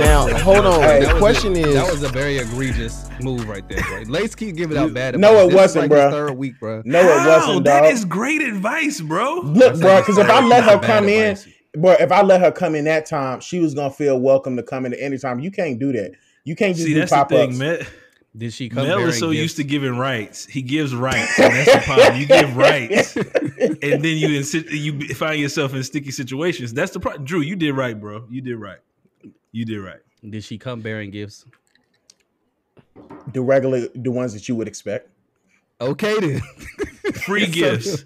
Now, hold on. Hey, the question a, is, that was a very egregious move right there, bro. Lace keep giving out bad. Advice. No, advice. it This wasn't, like bro. Third week, bro. No, it How? wasn't, That dog. is great advice, bro. Look, bro, because if I let her Bad come in, bro, if I let her come in that time, she was gonna feel welcome to come in at any time. You can't do that. You can't just See, do that's the pop thing, ups. Mel. Did she come? Mel is so gifts? used to giving rights. He gives rights. And that's the problem. You give rights, and then you in, sit- you find yourself in sticky situations. That's the problem. Drew, you did right, bro. You did right. You did right. Did she come bearing gifts? The regular, the ones that you would expect. Okay then. Free gifts.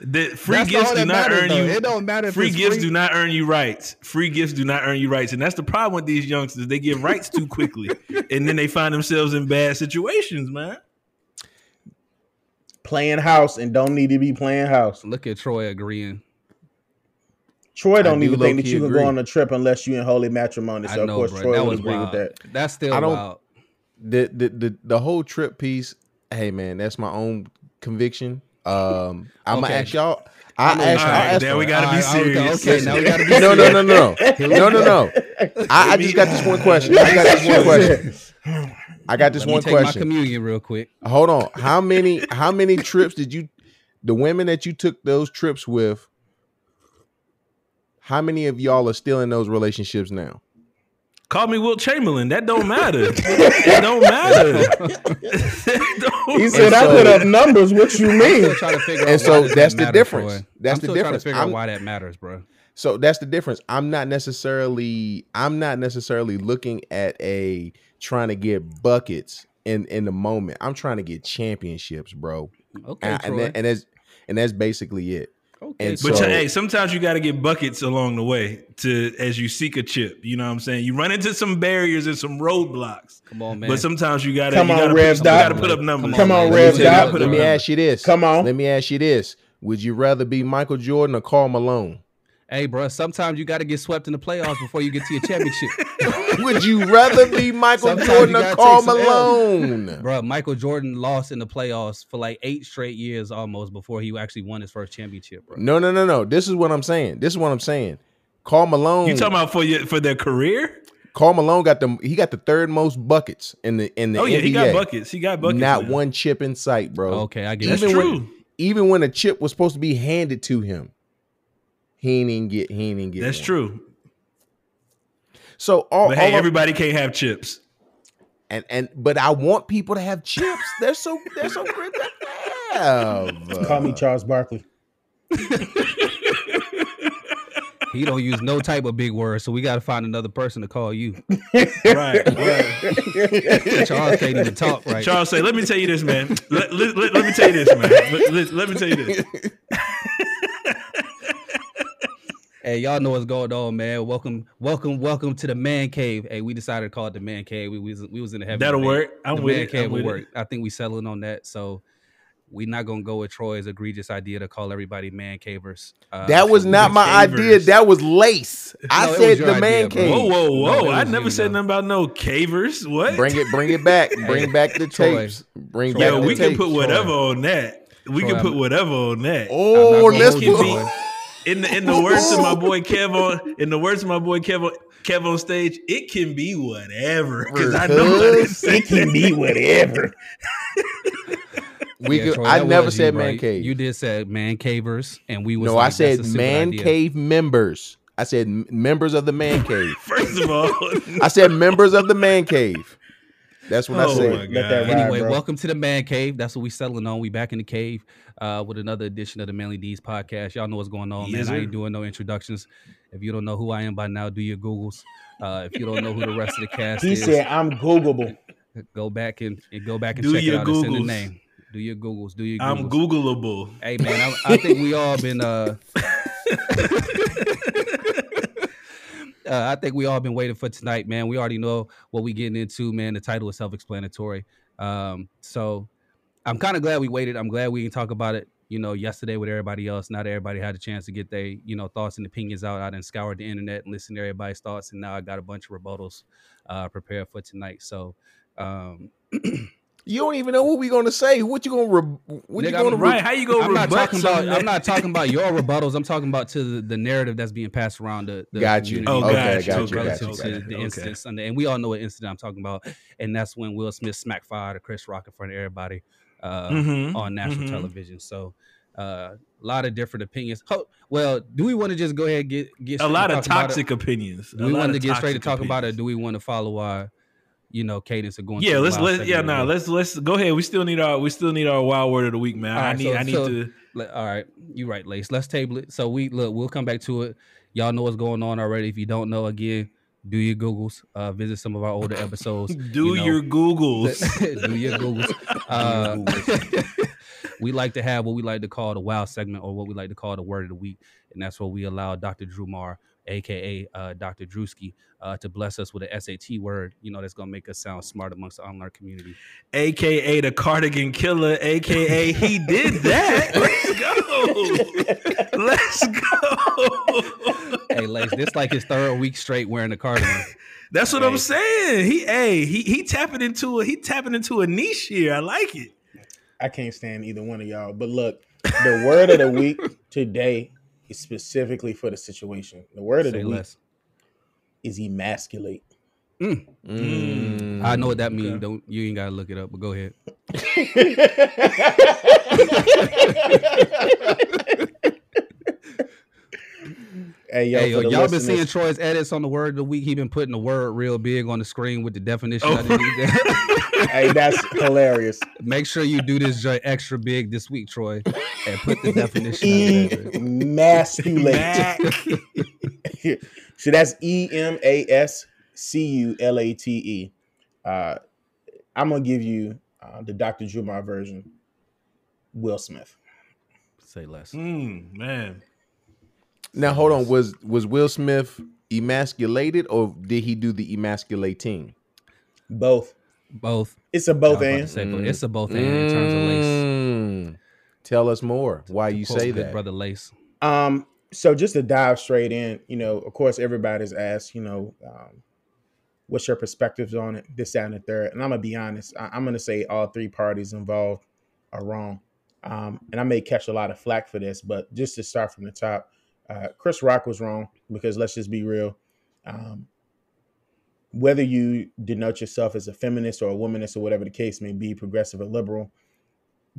The free That's gifts all do not matters, earn though. you. It don't matter if Free it's gifts free. do not earn you rights. Free gifts do not earn you rights, and that's the problem with these youngsters. They give rights too quickly, and then they find themselves in bad situations, man. Playing house and don't need to be playing house. Look at Troy agreeing. Troy don't do even think that you can agree. go on a trip unless you in holy matrimony. I So of course bro. Troy That would agree wild. with that. That's still I don't- wild. the, the the the whole trip piece. Hey man, that's my own conviction. Um, I'm gonna ask y'all. I I'm ask, gonna- I All right, ask now we gotta be All right, serious. okay, now we gotta be no, no, no, no, no, no, no, no. I, I just got this one question. I got this one question. I got this Let me one take my question. communion real quick. Hold on. How many how many trips did you the women that you took those trips with? How many of y'all are still in those relationships now? Call me Wilt Chamberlain. That don't matter. it don't matter. That don't He said, And "I put up numbers." What you I'm mean?" still trying to figure out. And so why does that that's the matter, difference. Troy. That's I'm the still difference. Trying to figure out why that matters, bro. So that's the difference. I'm not necessarily I'm not necessarily looking at a trying to get buckets in in the moment. I'm trying to get championships, bro. Okay, and, and, that- and that's and that's basically it. Okay, and But So- hey, sometimes you got to get buckets along the way to as you seek a chip. You know what I'm saying? You run into some barriers and some roadblocks. come on, man. But sometimes you gotta Come you on, gotta Revs put, you Dot. gotta put up numbers. Come on, man. Revs You gotta Dot. put Let up me numbers. ask you this. Come on. Let me ask you this. Would you rather be Michael Jordan or Karl Malone? Hey, bro. Sometimes you got to get swept in the playoffs before you get to your championship, Would you rather be Michael Sometimes Jordan or gotta Karl take L's. Malone? bro. Michael Jordan lost in the playoffs for like eight straight years almost before he actually won his first championship, bro. No, no, no, no. This is what I'm saying. This is what I'm saying. Karl Malone. You talking about for your for their career? Karl Malone got the he got the third most buckets in the in the Oh yeah, NBA. he got buckets. He got buckets. Not now. one chip in sight, bro. Okay, I get That's it. even true. when even when a chip was supposed to be handed to him, he ain't even get he ain't even get. That's one. true. So all, But all hey, of- everybody can't have chips. and and but I want people to have chips. They're so they're so great to have. Call me Charles Barkley. He don't use no type of big words, so we got to find another person to call you. Right. right. Charles can't even talk right. Charles say, let me tell you this, man. Let, let, let- let me tell you this, man. Let, let- let me tell you this. Hey, y'all know what's going on, man. Welcome, welcome, welcome to the man cave. Hey, we decided to call it the man cave. We was we was in the heaven. That'll debate. work. I'm the with man it. cave I'm will work. it. I think we settling on that. So we're not gonna go with Troy's egregious idea to call everybody man cavers. Uh, that was not my Cavers. idea. That was lace. I No, it was said your the man idea, bro. cave. Whoa, whoa, No, whoa. it I never you, said though. nothing about no cavers. What? Bring it, bring it back. Bring back the Troy. tapes. Bring Troy, back Yo, the we can tapes. put whatever on that. We Troy, can put I'm- whatever on that. Oh, let's gonna Can hold put. You, be- Troy. In the in the words of my boy Kev on in the words of my boy Kev on, Kev on stage, it can be whatever. Because I know what it. It can be whatever. We Yeah, could, Troy, I never said you, man bro. cave. You did say man cavers, and we was no, like, I said man idea. cave members. I said members of the man cave. First of all, I said members of the man cave. That's what I Oh said. my Let that ride, Anyway, bro. welcome to the man cave. That's what we settling on. We back in the cave uh, with another edition of the Manly D's podcast. Y'all know what's going on, Yes, man. I sir. ain't doing no introductions. If you don't know who I am by now, do your googles. Uh, if you don't know who the rest of the cast is. He is, said, "I'm Googleable." go back and, and go back and Do check it your out. It's in the Googles. name. Do your googles. Do your googles. I'm Googleable. Hey man, I, I think we all been uh Uh, I think we all been waiting for tonight, man. We already know what we getting into, man. The title is self-explanatory. Um, so I'm kind of glad we waited. I'm glad we can talk about it. You know, yesterday with everybody else, not everybody had a chance to get their, you know, thoughts and opinions out. I done scoured the internet and listened to everybody's thoughts, and now I got a bunch of rebuttals uh, prepared for tonight. So, um, You don't even know what we're gonna say. What you gonna? Re- what Nigga, you gonna? I'm re- Right? How you gonna I'm not talking about. something I'm not talking about your rebuttals. I'm talking about to the, the narrative that's being passed around the. the Got you. Oh, okay, got you, got you, got relative you, to got you. the Okay. incident Sunday, and we all know what incident I'm talking about, and that's when Will Smith smack fired Chris Rock in front of everybody uh, Mhm, on national mhm. television. So uh, a lot of different opinions. Ho- well, do we want to just go ahead and get get A lot of talk about it? toxic opinions. Do we want to get straight to toxic talk about it? Or do we want to follow our, you know, cadence of going? Yeah, let's let yeah, nah, of the week? let's let's go ahead. We still need our we still need our wild word of the week, man. All I right, need so- I need so- to Let- all right, you right, Lace. Let's table it. So we look, we'll come back to it. Y'all know what's going on already. If you don't know, again, do your googles. Uh, visit some of our older episodes. do you know. your Googles. do your googles. Uh, we like to have what we like to call the wow segment, or what we like to call the word of the week, and that's what we allow Dr. Drew Mar, aka uh, Dr. Drewski, uh, to bless us with an SAT word. You know, that's gonna make us sound smart amongst the online community. AKA the cardigan killer, aka he did that. Let's go. Let's go. hey, Lace, this like his third week straight wearing the cardigan. That's what Hey. I'm saying. He hey, he he tapping into a he tapping into a niche here. I like it. I can't stand either one of y'all. But look, the word of the week today is specifically for the situation. The word of Say the week is emasculate. Mm. I know what that means. Okay. Don't you ain't gotta look it up, but go ahead. hey, yo, hey, yo, y'all been seeing Troy's edits on the word of the week. He been putting the word real big on the screen with the definition. Oh. underneath hey, that's hilarious. Make sure you do this joint extra big this week, Troy, and put the definition. underneath it. Emasculate. So that's E M A S C U L A T E. Uh, I'm gonna give you uh, the Dr. Jumar version. Will Smith. Say less. Mm, man. Now hold on. Was was Will Smith emasculated or did he do the emasculating? Both. Both. It's a both was and. say, Mm. It's a both and in terms of lace. Mm. Tell us more. Why To you say that? brother Lace? Um, so just to dive straight in, you know, of course, everybody's asked, you know, um, what's your perspectives on it, this, that, and the third. And I'm gonna be honest, I- I'm gonna say all three parties involved are wrong. Um, and I may catch a lot of flack for this, but just to start from the top, uh, Chris Rock was wrong because let's just be real. Um, whether you denote yourself as a feminist or a womanist or whatever the case may be, progressive or liberal,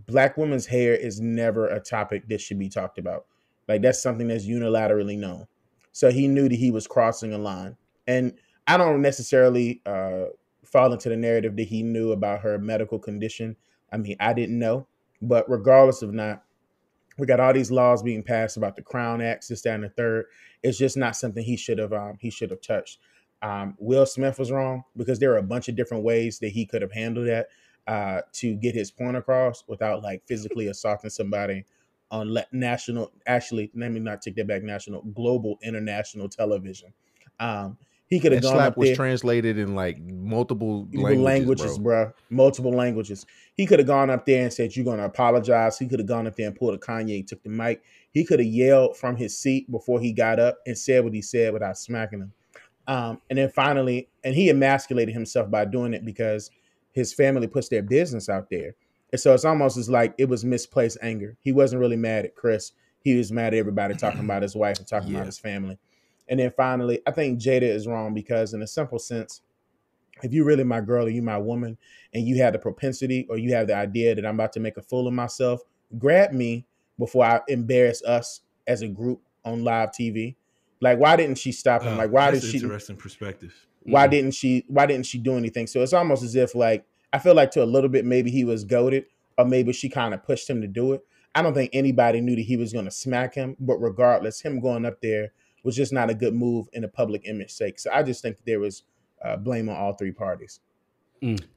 black women's hair is never a topic that should be talked about. Like that's something that's unilaterally known. So he knew that he was crossing a line. And I don't necessarily uh, fall into the narrative that he knew about her medical condition. I mean, I didn't know. But regardless of not, we got all these laws being passed about the Crown Act, this, that, and the third. It's just not something he should have um, he should have touched. Um, Will Smith was wrong because there are a bunch of different ways that he could have handled that uh, to get his point across without like physically assaulting somebody on le- national. Actually, let me not take that back. National, global, international television. Um, he could have gone slap up was there translated in like multiple languages, languages, bro. bro. Multiple languages. He could have gone up there and said, "You're going to apologize." He could have gone up there and pulled a Kanye, took the mic. He could have yelled from his seat before he got up and said what he said without smacking him. Um, and then finally, and he emasculated himself by doing it because his family puts their business out there. And so it's almost as like it was misplaced anger. He wasn't really mad at Chris. He was mad at everybody talking about his wife and talking Yeah. about his family. And then finally, I think Jada is wrong because, in a simple sense, if you really my girl or you my woman, and you have the propensity or you have the idea that I'm about to make a fool of myself, grab me before I embarrass us as a group on live TV. Like, why didn't she stop him? Uh, Like, why did that's she? interesting perspective. Why Mm. didn't she? Why didn't she do anything? So it's almost as if like I feel like to a little bit maybe he was goaded, or maybe she kind of pushed him to do it. I don't think anybody knew that he was going to smack him, but regardless, him going up there was just not a good move in a public image sake. So I just think there was uh, blame on all three parties.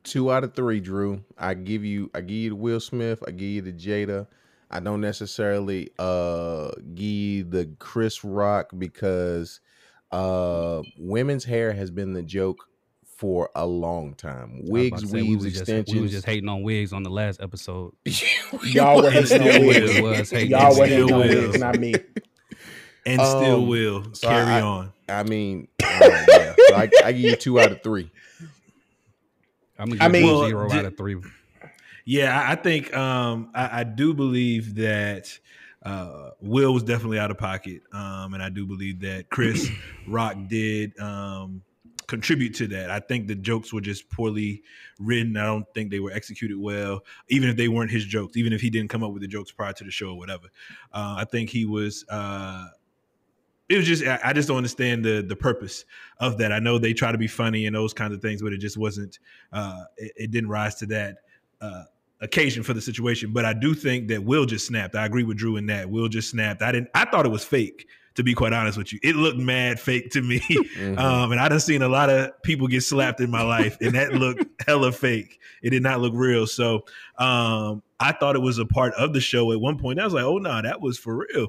Two out of three, Drew. I give you I give you the Will Smith, I give you the Jada. I don't necessarily uh give the Chris Rock because uh women's hair has been the joke for a long time. I Wigs, to say, we weaves, was just, extensions. we was just hating on wigs on the last episode. Y'all were hating on still wigs. Was Y'all on were hating on will. wigs, not me. And still Um, will. so Carry I- on. I mean, uh, yeah. So I, I give you two out of three. I'm gonna give I mean- you Well, zero did- out of three. Yeah, I, think um, I, I do believe that uh, Will was definitely out of pocket, um, and I do believe that Chris Rock did um, contribute to that. I think the jokes were just poorly written. I don't think they were executed well, even if they weren't his jokes, even if he didn't come up with the jokes prior to the show or whatever. Uh, I think he was. Uh, it was just I just don't understand the the purpose of that. I know they try to be funny and those kinds of things, but it just wasn't. Uh, it, it didn't rise to that uh, occasion for the situation. But I do think that Will just snapped. I agree with Drew in that Will just snapped. I didn't. I thought it was fake. To be quite honest with you, it looked mad fake to me. Mhm. Um, and I done seen a lot of people get slapped in my life, and that looked hella fake. It did not look real. So um, I thought it was a part of the show at one point. I was like, oh no, that was for real.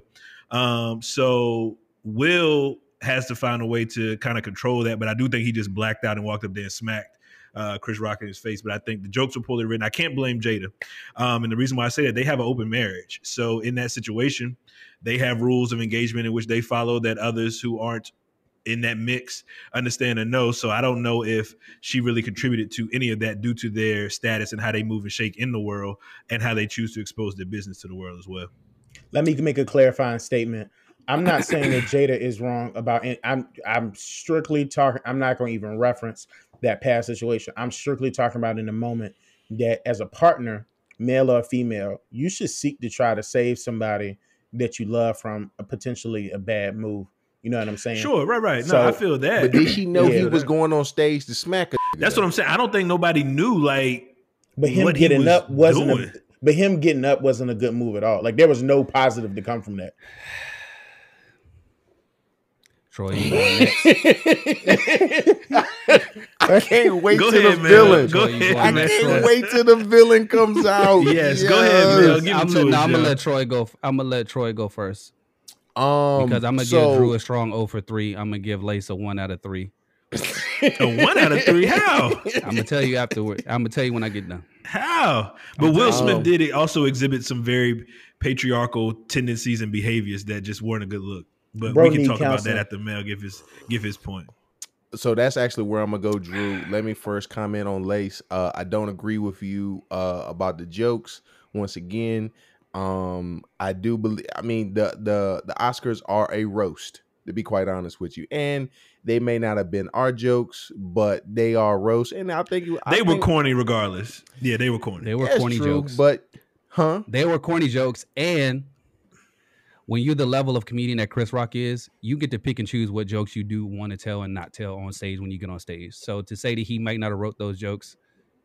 Um, so Will has to find a way to kind of control that, but I do think he just blacked out and walked up there and smacked uh, Chris Rock in his face. But I think the jokes were poorly written. I can't blame Jada. Um, and the reason why I say that, they have an open marriage. So in that situation, they have rules of engagement in which they follow that others who aren't in that mix understand and know. So I don't know if she really contributed to any of that due to their status and how they move and shake in the world and how they choose to expose their business to the world as well. Let me make a clarifying statement. I'm not saying that Jada is wrong about it. I'm I'm strictly talking. I'm not going to even reference that past situation. I'm strictly talking about in the moment that as a partner, male or female, you should seek to try to save somebody that you love from a potentially a bad move. You know what I'm saying? Sure, right, right. No, So- I feel that. But did she know he was going on stage to smack her? That's what I'm saying. I don't think nobody knew like But him what he getting was up wasn't a, but him getting up wasn't a good move at all. Like there was no positive to come from that. Troy, you going next? I can't wait Go till ahead, the man. villain. Go Troy, ahead, I can't Troy? wait till the villain comes out. Yes, go ahead, man. Give I'm, to let, us, no, I'm gonna let Troy go. I'm gonna let Troy go first Um, because I'm gonna so, give Drew a strong 0 for three. I'm gonna give Lace a one out of three. a one out of three. How? I'm gonna tell you afterward. I'm gonna tell you when I get done. How? But Will Smith Um, did it also exhibit some very patriarchal tendencies and behaviors that just weren't a good look. But Bro we can need talk about counseling. that after Mel give his give his point. so that's actually where I'm gonna go, Drew. Let me first comment on Lace. Uh, I don't agree with you uh, about the jokes. Once again, um, I do believe. I mean, the the the Oscars are a roast. To be quite honest with you, and they may not have been our jokes, but they are roast. And I think you, I They were think corny regardless. Yeah, they were corny. They were that's corny true, jokes. but huh? they were corny jokes, and when you're the level of comedian that Chris Rock is, you get to pick and choose what jokes you do want to tell and not tell on stage when you get on stage. So to say that he might not have wrote those jokes,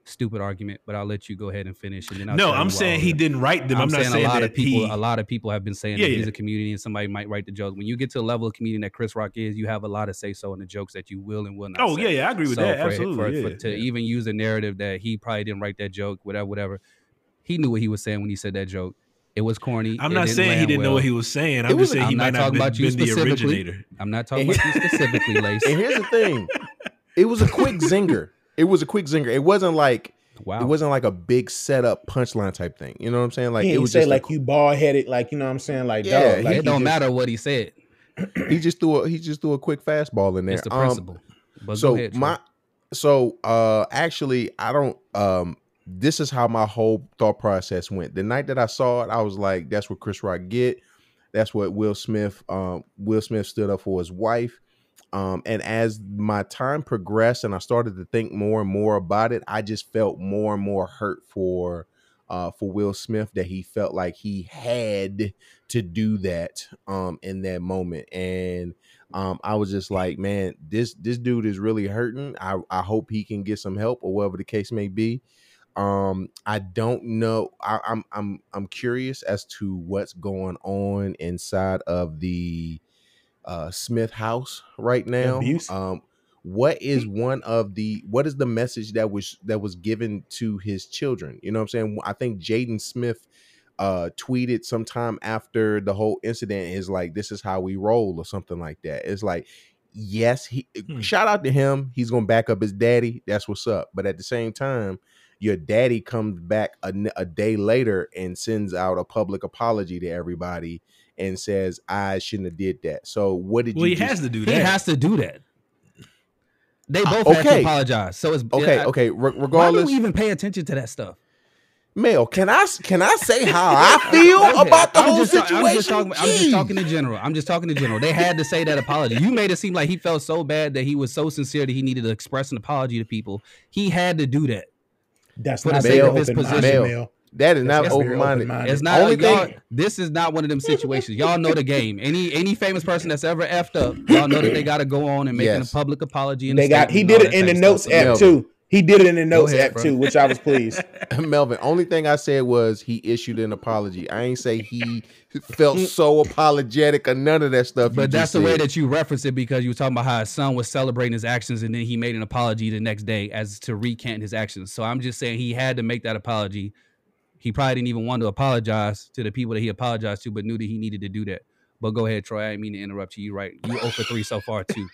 stupid argument. But I'll let you go ahead and finish. And then I'll no, I'm saying he didn't write them. I'm, I'm, not saying, saying a lot of people. he- A lot of people have been saying Yeah, that he's yeah. a comedian and somebody might write the jokes. When you get to a level of comedian that Chris Rock is, you have a lot of say so in the jokes that you will and will not. oh say. yeah, yeah, I agree with So that. for- Absolutely. for- yeah, for- to yeah. even use a narrative that he probably didn't write that joke, whatever, whatever. He knew what he was saying when he said that joke. It was corny. I'm It not saying he didn't know what he was saying. I'm was- just saying I'm he might not talking have about you been, been the specifically. originator. I'm not talking about you specifically, Lace. And here's the thing: it was a quick zinger. It was a quick zinger. It wasn't like Wow. it wasn't like a big setup punchline type thing. You know what I'm saying? Like he it was say just a- like you bald headed, like you know what I'm saying, like Yeah, dog, like it don't just- matter what he said. he just threw a he just threw a quick fastball in there. It's the Um, principle. but so go ahead, Troy. my so uh actually I don't um this is how my whole thought process went. The night that I saw it, I was like, that's what Chris Rock get. That's what Will Smith um Will Smith stood up for his wife. Um and as my time progressed and I started to think more and more about it, I just felt more and more hurt for uh for Will Smith that he felt like he had to do that um in that moment and um I was just like man this this dude is really hurting I I hope he can get some help or whatever the case may be um I don't know I, I'm I'm I'm curious as to what's going on inside of the uh Smith house right now. Abuse? um what is one of the what is the message that was that was given to his children? You know what i'm saying? I think jaden smith uh tweeted sometime after the whole incident is like this is how we roll or something like that. It's like yes he Hmm. shout out to him. He's gonna back up his daddy. That's what's up. But at the same time your daddy comes back a, a day later and sends out a public apology to everybody and says i shouldn't have did that so what did Well, you he just- has to do he has to do that. They Uh, both have to apologize. So it's okay I- okay re- Why do regardless we even pay attention to that stuff? Mel, can I can I say how I feel about the I'm whole just, situation? I'm just, talking, I'm just talking in general. I'm just talking in general. They had to say that apology. You made it seem like he felt so bad that he was so sincere that he needed to express an apology to people. He had to do that. That's For the not sake very of his open-minded, position. Mel. That is not That's very open minded. It's not. Only y'all, thing- this is not one of them situations. Y'all know the game. Any any famous person that's ever effed up, y'all know that they got to go on and make Yes. a public apology. And They got. He did it in the notes app too. He did it in the notes ahead, app bro. too, which I was pleased. Melvin, only thing I said was he issued an apology. I ain't say he felt so apologetic or none of that stuff. But that's just the way that you reference it because you were talking about how his son was celebrating his actions and then he made an apology the next day as to recant his actions. So I'm just saying he had to make that apology. He probably didn't even want to apologize to the people that he apologized to, but knew that he needed to do that. But go ahead, Troy. I didn't mean to interrupt you. You right. You 0 for 3 so far, too.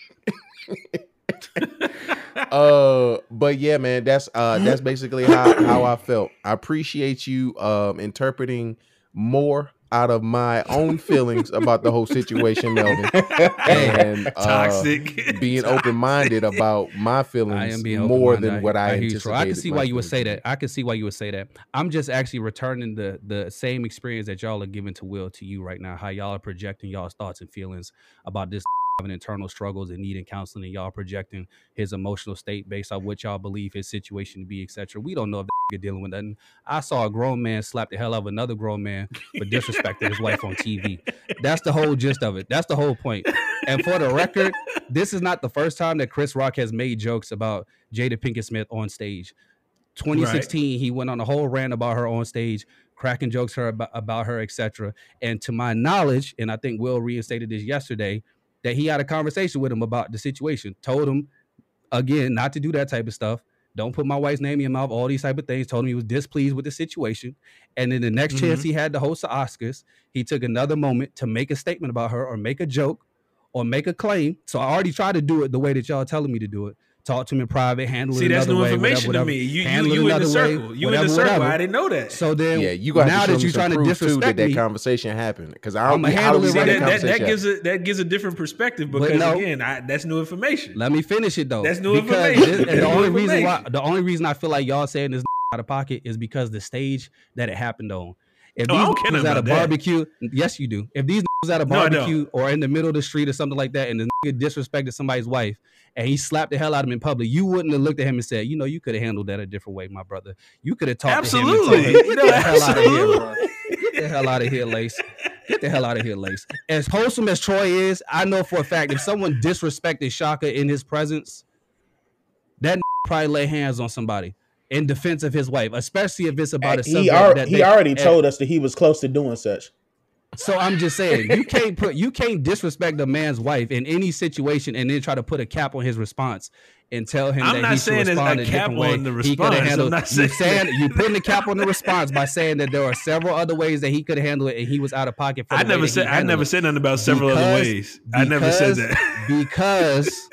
uh but yeah man that's uh that's basically how how i felt i appreciate you um interpreting more out of my own feelings about the whole situation melvin and uh, Toxic. being open-minded about my feelings I am being more than what i, hear you, I can see why you would say that. I can see why you would say that. I'm just actually returning the the same experience that y'all are giving to Will to you right now. How y'all are projecting y'all's thoughts and feelings about this having internal struggles and needing counseling, and y'all projecting his emotional state based on what y'all believe his situation to be, etc. We don't know if that nigga dealing with nothing. I saw a grown man slap the hell out of another grown man for disrespecting his wife on TV. That's the whole gist of it. That's the whole point. And for the record, this is not the first time that Chris Rock has made jokes about Jada Pinkett Smith on stage. 2016, he went on a whole rant about her on stage, cracking jokes her about, about her, etc. And to my knowledge, and I think Will reinstated this yesterday, that he had a conversation with him about the situation. Told him again not to do that type of stuff. Don't put my wife's name in your mouth. All these type of things. Told him he was displeased with the situation. And then the next chance mm-hmm. he had to host the Oscars, he took another moment to make a statement about her or make a joke or make a claim. So I already tried to do it the way that y'all telling me to do it. Talk to him in private, handle See, it See, that's new way, information whatever, to me. You, you, Handle it you in the another way, circle. You in the circle. whatever. I didn't know that. So then, yeah you got now that you're trying to proof too that disrespect that conversation happened because i don't I'ma handle it See, right that that, that, that gives a that gives a different perspective because no. again, I, that's new information. Let me finish it though. That's new information. this- and That's the new only reason why the only reason I feel like y'all saying this out of pocket is because the stage that it happened on. If Oh, these was at a about that. barbecue, yes, you do. If these was at a No, barbecue or in the middle of the street or something like that, and the nigga disrespected somebody's wife and he slapped the hell out of him in public, you wouldn't have looked at him and said, "You know, you could have handled that a different way, my brother. You could have talked Absolutely. to him and told him, get the hell out of here, absolutely. bro. Get the hell out of here, Lace. Get the hell out of here, Lace. As wholesome as Troy is, I know for a fact if someone disrespected Shaka in his presence, that probably lay hands on somebody in defense of his wife, especially if it's about a he subject al- that he they- already and- told us that he was close to doing such. So I'm just saying, you can't put you can't disrespect a man's wife in any situation and then try to put a cap on his response and tell him I'm that not he saying should there's a a cap way. on the He response. I'm not saying saying you putting the cap on the response by saying that there are several other ways that he could handle it and he was out of pocket. For I never he said I never it. said nothing about several other Because- ways. I never said that. because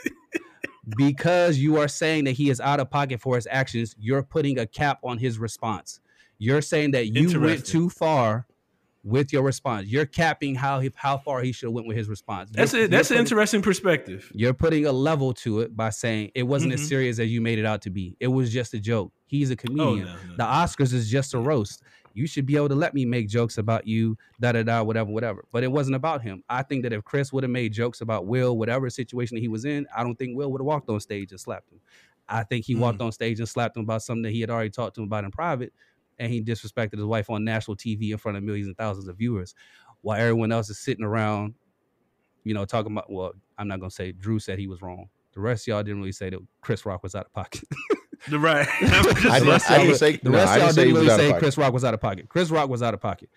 because you are saying that he is out of pocket for his actions, you're putting a cap on his response. You're saying that you went too far with your response. You're capping how he, how far he should have went with his response. That's You're- it. That's an interesting perspective. You're putting a level to it by saying it wasn't as Mhm. serious as you made it out to be. It was just a joke. He's a Oh comedian. no, no. The Oscars is just a roast. You should be able to let me make jokes about you, da da da, whatever, whatever. But it wasn't about him. I think that if Chris would have made jokes about Will, whatever situation he was in, I don't think Will would have walked on stage and slapped him. I think he walked on stage and slapped him about something that he had already talked to him about in private, and he disrespected his wife on national TV in front of millions and thousands of viewers, while everyone else is sitting around, you know, talking about. Well, I'm not gonna say Drew said he was wrong. The rest of y'all didn't really say that Chris Rock was out of pocket. The right. I'm just The didn't, rest I of didn't y'all- say the rest I of y'all didn't didn't really say. Chris Rock was out of pocket. Chris Rock was out of pocket.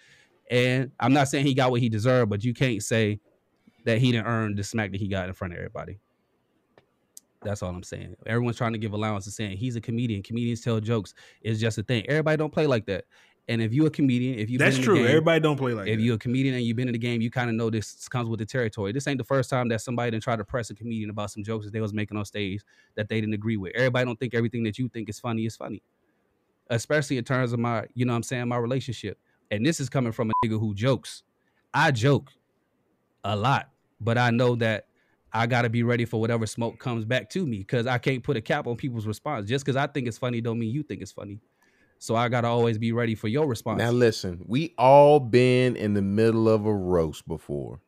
And I'm not saying he got what he deserved, but you can't say that he didn't earn the smack that he got in front of everybody. That's all I'm saying. Everyone's trying to give allowance to saying he's a comedian. Comedians tell jokes. It's just a thing. Everybody don't play like that. And if you're a comedian, if you That's true. Everybody don't play like if that. you're a comedian and you've been in the game, you kind of know this comes with the territory. This ain't the first time that somebody done tried to press a comedian about some jokes that they was making on stage that they didn't agree with. Everybody don't think everything that you think is funny is funny. Especially in terms of my, you know what I'm saying, my relationship. And this is coming from a nigga who jokes. I joke a lot, but I know that I gotta be ready for whatever smoke comes back to me because I can't put a cap on people's response. Just because I think it's funny don't mean you think it's funny. So I gotta always be ready for your response. Now listen, we all been in the middle of a roast before.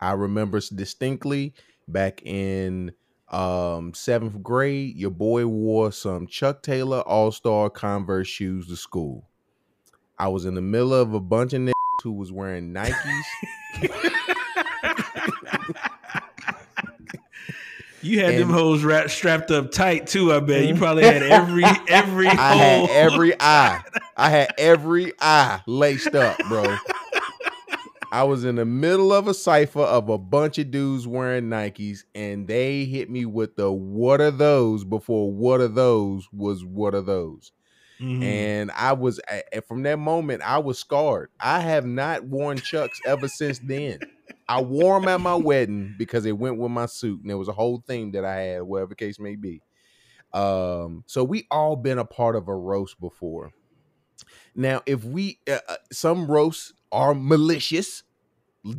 I remember distinctly back in um seventh grade, your boy wore some Chuck Taylor All Star Converse shoes to school. I was in the middle of a bunch of niggas who was wearing Nikes. You had them And- hoes wrapped, strapped up tight too. I bet you probably had every every I hole. had every eye. I had every eye laced up, bro. I was in the middle of a cipher of a bunch of dudes wearing Nikes, and they hit me with the "What are those?" before "What are those?" was "What are those?" Mhm. And I was from that moment, I was scarred. I have not worn Chucks ever since then. I wore them at my wedding because it went with my suit, and there was a whole theme that I had, whatever the case may be. Um, so we all been a part of a roast before. Now, if we uh, uh, some roasts are malicious,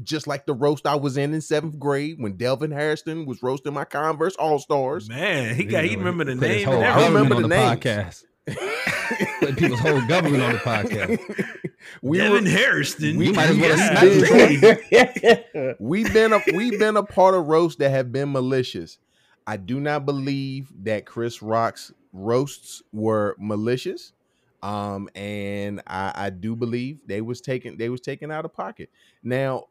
just like the roast I was in in seventh grade when Delvin Harrison was roasting my Converse All Stars. Man, he got he remember the name whole and I remember the the names. podcast. Putting people's whole government on the podcast. we Devin were- Harrison. we You might as well Yeah, have snapped dude. Troy. we've been a we've been a part of roasts that have been malicious. I do not believe that Chris Rock's roasts were malicious. Um, and I, I do believe they was taken they was taken out of pocket. Now,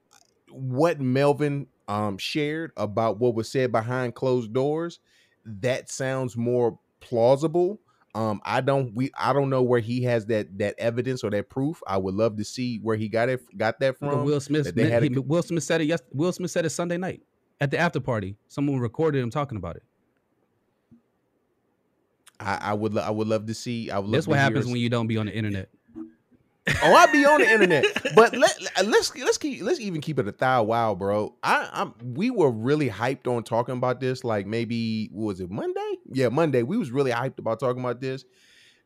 what Melvin um shared about what was said behind closed doors, that sounds more plausible. Um, I don't we I don't know where he has that that evidence or that proof. I would love to see where he got it got that from. Will Smith. that they had a- Will Smith said it. Yes, Will Smith said it Sunday night at the after party. Someone recorded him talking about it. I, I would lo- I would love to see. I would love That's to what happens when you don't be on the internet. Oh, I be on the internet, but let let's let's keep let's even keep it a thou wow, bro. I I'm we were really hyped on talking about this. Like maybe was it Monday? Yeah, Monday. We was really hyped about talking about this.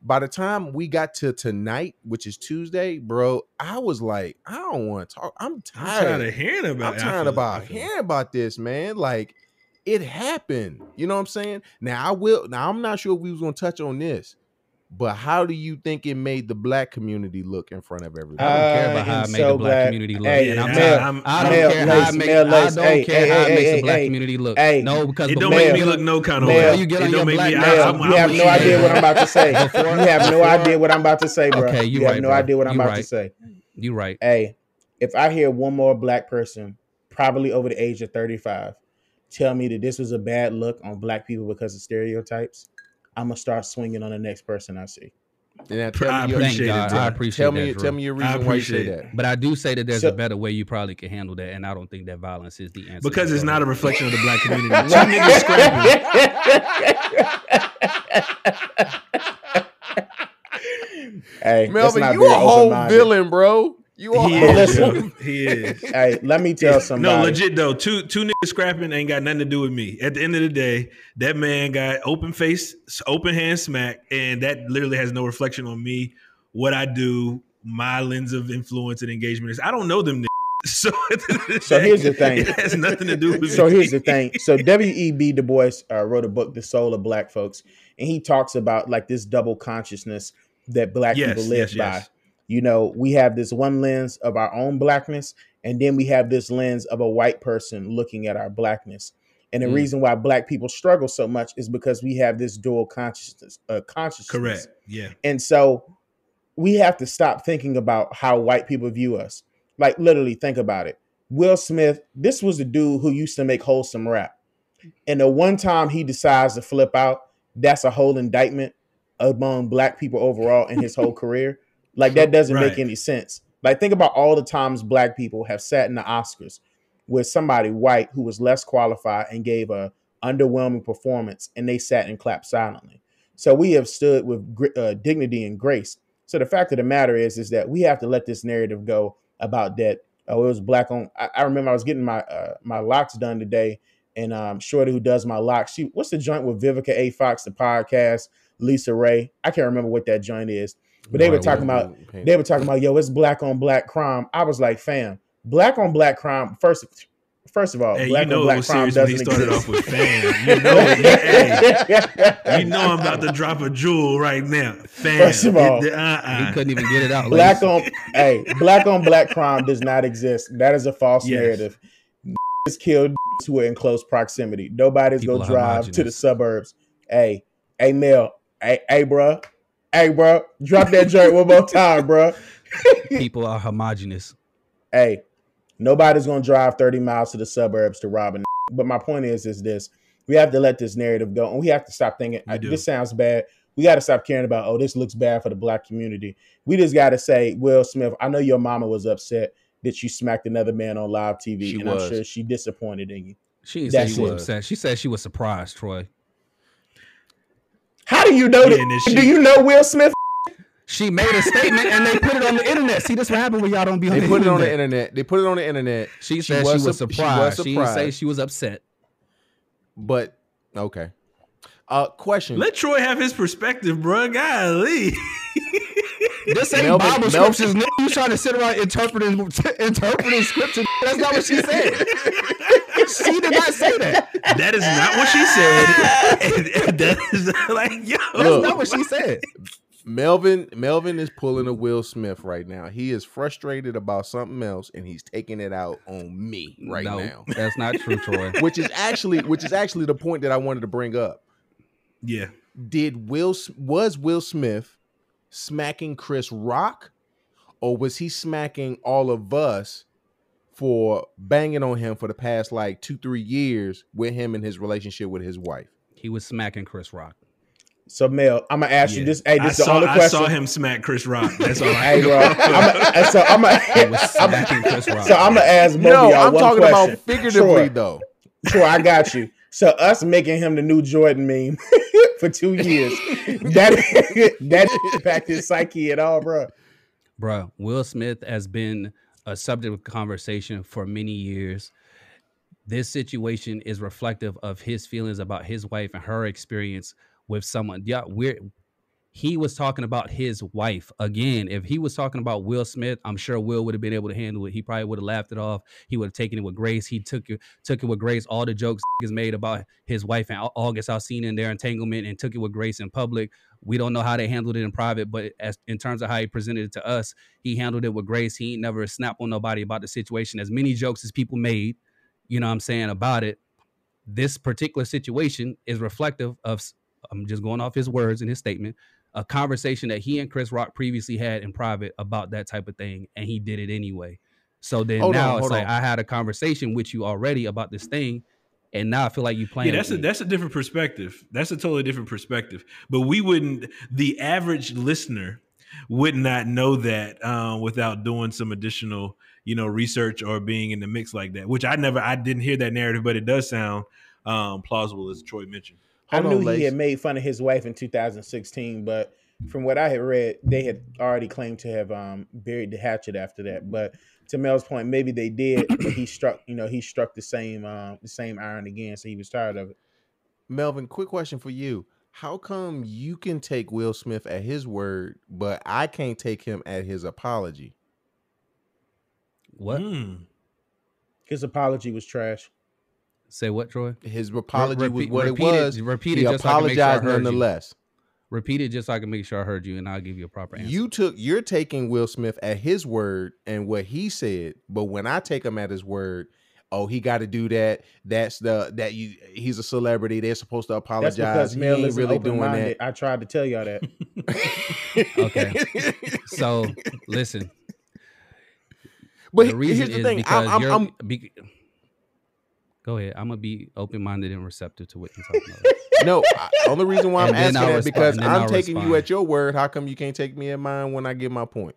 By the time we got to tonight, which is Tuesday, bro, I was like, I don't want to talk. I'm I'm tired. tired of hearing about. I'm tired about hearing about this, man. Like it happened. You know what I'm saying? Now I will. Now I'm not sure if we was gonna touch on this, but how do you think it made the black community look in front of everybody? I don't care I about how I made so the black glad- community look. Hey, and I'm yeah, telling- I'm- I don't Mel, care how I Lace, make. Mel, I don't hey, care hey, how it hey, makes hey, the black hey, community look. hey. no, because It don't before make me look no kind of Mel, way. you get on It your don't make black me. man, I, I'm, you I'm have with no idea what I'm about to say. Before- you have no idea what I'm about to say, bro. Okay, you have right, no bro. idea what I'm You about to say. You right. Hey, if I hear one more black person, probably over the age of 35, tell me that this was a bad look on black people because of stereotypes, I'm gonna start swinging on the next person I see. And tell I me your, appreciate it, God. Drew. I appreciate tell that. me Drew. tell me your I reason why you say appreciate that. But I do say that there's So- a better way you probably can handle that, and I don't think that violence is the answer. Because it's not a reflection of the black community. Two niggas hey, Melvin, you be a whole villain, bro. You a He whole is. Listen. He is. Hey, let me tell somebody. No, legit though. Two two niggas scrapping ain't got nothing to do with me. At the end of the day, that man got open face, open hand smack, and that literally has no reflection on me, what I do, my lens of influence and engagement is. I don't know them niggas. So, So here's the thing. It has nothing to do with so me. here's the thing. So W.E.B. Du Bois uh, wrote a book, The Soul of Black Folks, and he talks about like this double consciousness that black Yes, people live yes, by. yes. You know, we have this one lens of our own blackness, and then we have this lens of a white person looking at our blackness. And the Mm. reason why black people struggle so much is because we have this dual consciousness. Uh, consciousness. Correct. Yeah. And so we have to stop thinking about how white people view us. Like literally think about it. Will Smith, this was the dude who used to make wholesome rap. And the one time he decides to flip out, that's a whole indictment among black people overall in his whole career. Like that doesn't make any sense. Like think about all the times black people have sat in the Oscars with somebody white who was less qualified and gave a underwhelming performance and they sat and clapped silently. So we have stood with uh, dignity and grace. So the fact of the matter is, is that we have to let this narrative go about that. Oh, it was black on. I, I remember I was getting my uh, my locks done today, and um, Shorty who does my locks, she what's the joint with Vivica A. Fox, the podcast, LisaRaye. I can't remember what that joint is, but they were talking about they were talking about yo, it's black on black crime. I was like, fam, black on black crime. First, First of all, Hey, black you know on it black was crime serious when he doesn't started exist. off with fam. You know, it. hey, you know I'm about to drop a jewel right now. Fam. First of all, uh, uh. He uh-uh. couldn't even get it out. black on hey, black on black crime does not exist. That is a false Yes. narrative. Is killed who are in close proximity. Nobody's People gonna are drive to the suburbs. Hey, hey, Mel, hey, hey, bro, hey, bro, drop that joint one more time, bro. People are homogenous. hey, nobody's gonna drive 30 miles to the suburbs to rob a. But my point is, is this: we have to let this narrative go, and we have to stop thinking We "Uh, do. this sounds bad. We got to stop caring about oh, this looks bad for the black community. We just got to say, Will Smith, I know your mama was upset that you smacked another man on live TV, She and was. I'm sure she disappointed in you. She didn't say she was upset. She said she was surprised, Troy. How do you know Yeah, that? and do you know Will Smith? She made a statement and they put it on the internet. See, this what happened when y'all don't be on They the put it on the internet. internet. They put it on the internet. She said she was, sup- surprised. She, didn't say she was upset. but okay. Uh, question. Let Troy have his perspective, bro. Golly. This ain't Melvin- Bible Melvin- scriptures. nigga. You trying to sit around interpreting interpreting scripture? That's not what she said. she did not say that. that is not what she said. And that is like, yo. That's Look. not what she said. Melvin Melvin is pulling a Will Smith right now. He is frustrated about something else and he's taking it out on me right no, now. that's not true, Troy. Which is actually which is actually the point that I wanted to bring up. Yeah. Did Will was Will Smith smacking Chris Rock or was he smacking all of us for banging on him for the past like 2-3 years with him and his relationship with his wife? He was smacking Chris Rock. So Mel, I'm gonna ask you this. Hey, I this is the saw, only I saw him smack Chris Rock. That's all Hey, bro. I'm a, so I'm He gonna smacking Chris Rock. so I'm gonna ask both No, of y'all I'm one talking question. about figuratively Troy, though. Troy, I got you. So us making him the new Jordan meme for two years, that that impacted his psyche at all, bro. Bruh, Will Smith has been a subject of conversation for many years. This situation is reflective of his feelings about his wife and her experience with someone. Yeah, we're he was talking about his wife again. If he was talking about Will Smith, I'm sure Will would have been able to handle it. He probably would have laughed it off. He would have taken it with grace. He took it took it with grace. All the jokes is made about his wife and Au- August Alsina and their entanglement, and took it with grace in public. We don't know how they handled it in private, but as in terms of how he presented it to us, he handled it with grace. He ain't never snapped on nobody about the situation. As many jokes as people made, you know what I'm saying, about it. This particular situation is reflective of, I'm just going off his words in his statement, a conversation that he and Chris Rock previously had in private about that type of thing, and he did it anyway. So then Hold on, now it's like on. I had a conversation with you already about this thing, and now I feel like you playing. Yeah, that's a me. that's a different perspective. That's a totally different perspective. But we wouldn't. The average listener would not know that um, without doing some additional, you know, research or being in the mix like that. Which I never, I didn't hear that narrative, but it does sound um, plausible, as Troy mentioned. Hold I knew on, he Lace. had made fun of his wife in 2016, but from what I had read, they had already claimed to have um, buried the hatchet after that. But to Mel's point, maybe they did, but he struck, you know, he struck the same um, the same iron again, so he was tired of it. Melvin, quick question for you. How come you can take Will Smith at his word, but I can't take him at his apology? what? Hmm. His apology was trash. Say what, Troy? His apology was repeat- what repeat it it- was. repeat he it just so I can make sure I apologized heard you. nonetheless. Repeat it just so I can make sure I heard you, and I'll give you a proper answer. You took you're taking Will Smith at his word and what he said, but when I take him at his word, oh, he got to do that. That's the that you he's a celebrity. They're supposed to apologize. That's apologize. because He Mel ain't is really doing minded. that. I tried to tell y'all that. Okay. so listen, but the reason here's the is thing. because I'm, I'm, you're. I'm be- go ahead. I'm gonna be open minded and receptive to what you're talking about. no. I, only reason why I'm asking that respond- because I'm I'll taking you at your word. How come you can't take me at mine when I give my point?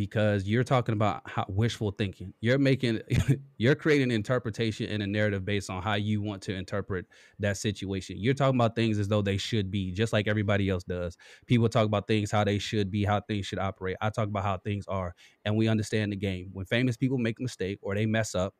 because you're talking about how wishful thinking. You're making, you're creating an interpretation and a narrative based on how you want to interpret that situation. You're talking about things as though they should be, just like everybody else does. People talk about things how they should be, how things should operate. I talk about how things are, and we understand the game. When famous people make a mistake or they mess up,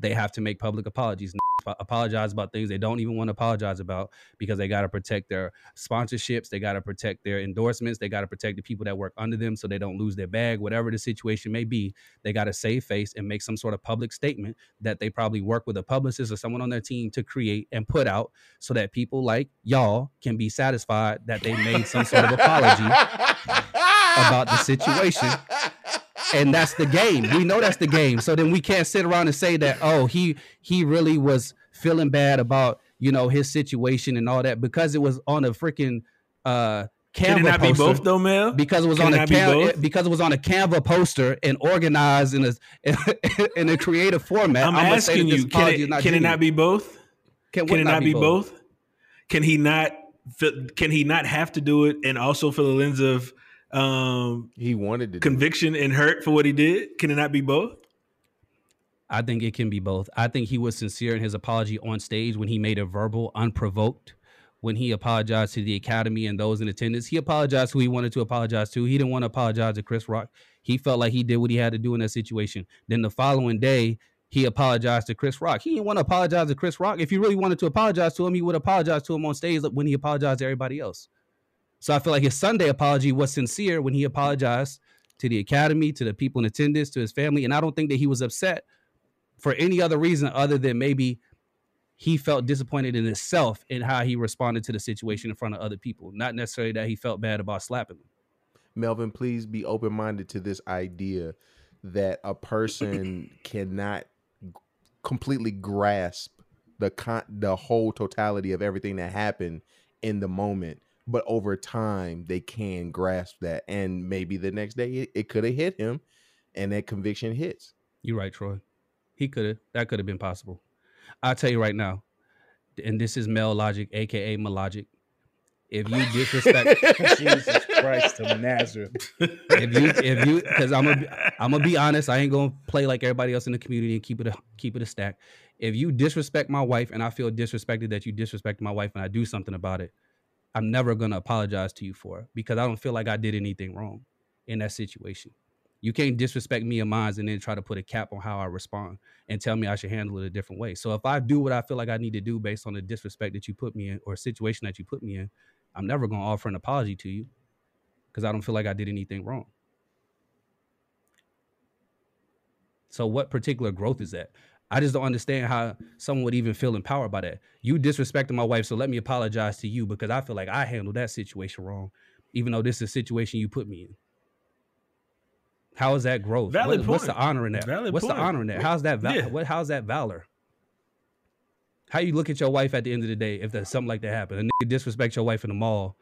they have to make public apologies. apologize about things they don't even want to apologize about because they got to protect their sponsorships, they got to protect their endorsements, they got to protect the people that work under them so they don't lose their bag, whatever the situation may be. They got to save face and make some sort of public statement that they probably work with a publicist or someone on their team to create and put out so that people like y'all can be satisfied that they made some sort of apology about the situation and that's the game. We know that's the game. So then we can't sit around and say that oh he he really was feeling bad about you know his situation and all that because it was on a freaking uh Canva Can it not poster, be both though, Mel? because it was Can on a not be because it was on a Canva poster and organized in a in a creative format. I'm I'ma asking you, can it, not can it not be both? Can, Can it not be both? Can he not? Can he not have to do it and also feel a lens of um, He wanted to conviction and hurt for what he did? Can it not be both? I think it can be both. I think he was sincere in his apology on stage when he made a verbal, unprovoked. When he apologized to the academy and those in attendance, he apologized who he wanted to apologize to. He didn't want to apologize to Chris Rock. He felt like he did what he had to do in that situation. Then the following day, he apologized to Chris Rock. He didn't want to apologize to Chris Rock. If he really wanted to apologize to him, he would apologize to him on stage when he apologized to everybody else. So I feel like his Sunday apology was sincere when he apologized to the academy, to the people in attendance, to his family. And I don't think that he was upset for any other reason other than maybe he felt disappointed in himself in how he responded to the situation in front of other people. Not necessarily that he felt bad about slapping them. Melvin, please be open minded to this idea that a person cannot completely grasp the con- the whole totality of everything that happened in the moment, but over time they can grasp that, and maybe the next day it, it could have hit him, and that conviction hits. You're right, Troy. He could have. That could have been possible. I'll tell you right now, and this is Mel Logic, aka Malogic. If you disrespect, Jesus Christ of Nazareth. if you, if you, because I'm gonna, I'm gonna be honest. I ain't gonna play like everybody else in the community and keep it a, keep it a stack. If you disrespect my wife and I feel disrespected that you disrespect my wife and I do something about it, I'm never gonna apologize to you for because I don't feel like I did anything wrong in that situation. You can't disrespect me and mine and then try to put a cap on how I respond and tell me I should handle it a different way. So if I do what I feel like I need to do based on the disrespect that you put me in or situation that you put me in, I'm never gonna offer an apology to you because I don't feel like I did anything wrong. So what particular growth is that? I just don't understand how someone would even feel empowered by that. You disrespected my wife, so let me apologize to you because I feel like I handled that situation wrong, even though this is a situation you put me in. How is that growth? Valid What- What's the honor in that? Valid what's point. the honor in that? How's that? Val- Yeah. What? How's that valor? How you look at your wife at the end of the day if there's something like that happen? A nigga disrespect your wife in the mall,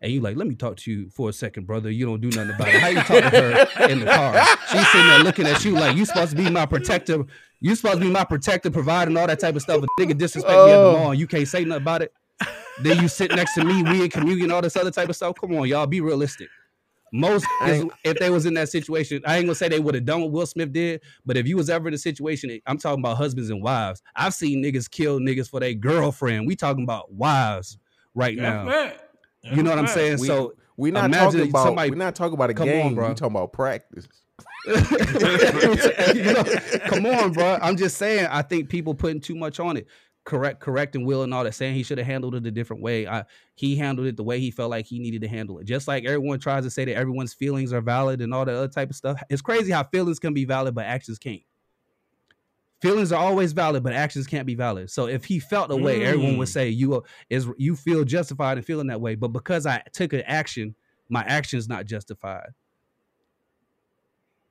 and you like, let me talk to you for a second, brother. You don't do nothing about it. How you talk to her in the car? She's sitting there looking at you like you supposed to be my protector. You supposed to be my protector, providing all that type of stuff. A nigga disrespect me at the Oh. mall, you can't say nothing about it. Then you sit next to me, we in communion, all this other type of stuff. Come on, y'all, be realistic. Most is- if they was in that situation, I ain't gonna say they would have done what Will Smith did, but if you was ever in a situation, I'm talking about husbands and wives. I've seen niggas kill niggas for their girlfriend. We talking about wives right now. That's. You know what I'm saying? We- so We're not talking about somebody- we're not talking about a Come on, game. bro. We're talking about practice. You know, come on, bro. I'm just saying. I think people putting too much on it. Correct, correcting Will and all that, saying he should have handled it a different way. I, he handled it the way he felt like he needed to handle it. Just like everyone tries to say that everyone's feelings are valid and all that other type of stuff. It's crazy how feelings can be valid, but actions can't. Feelings are always valid, but actions can't be valid. So if he felt a way, everyone would Mm. say you are, is you feel justified in feeling that way. But because I took an action, my action is not justified.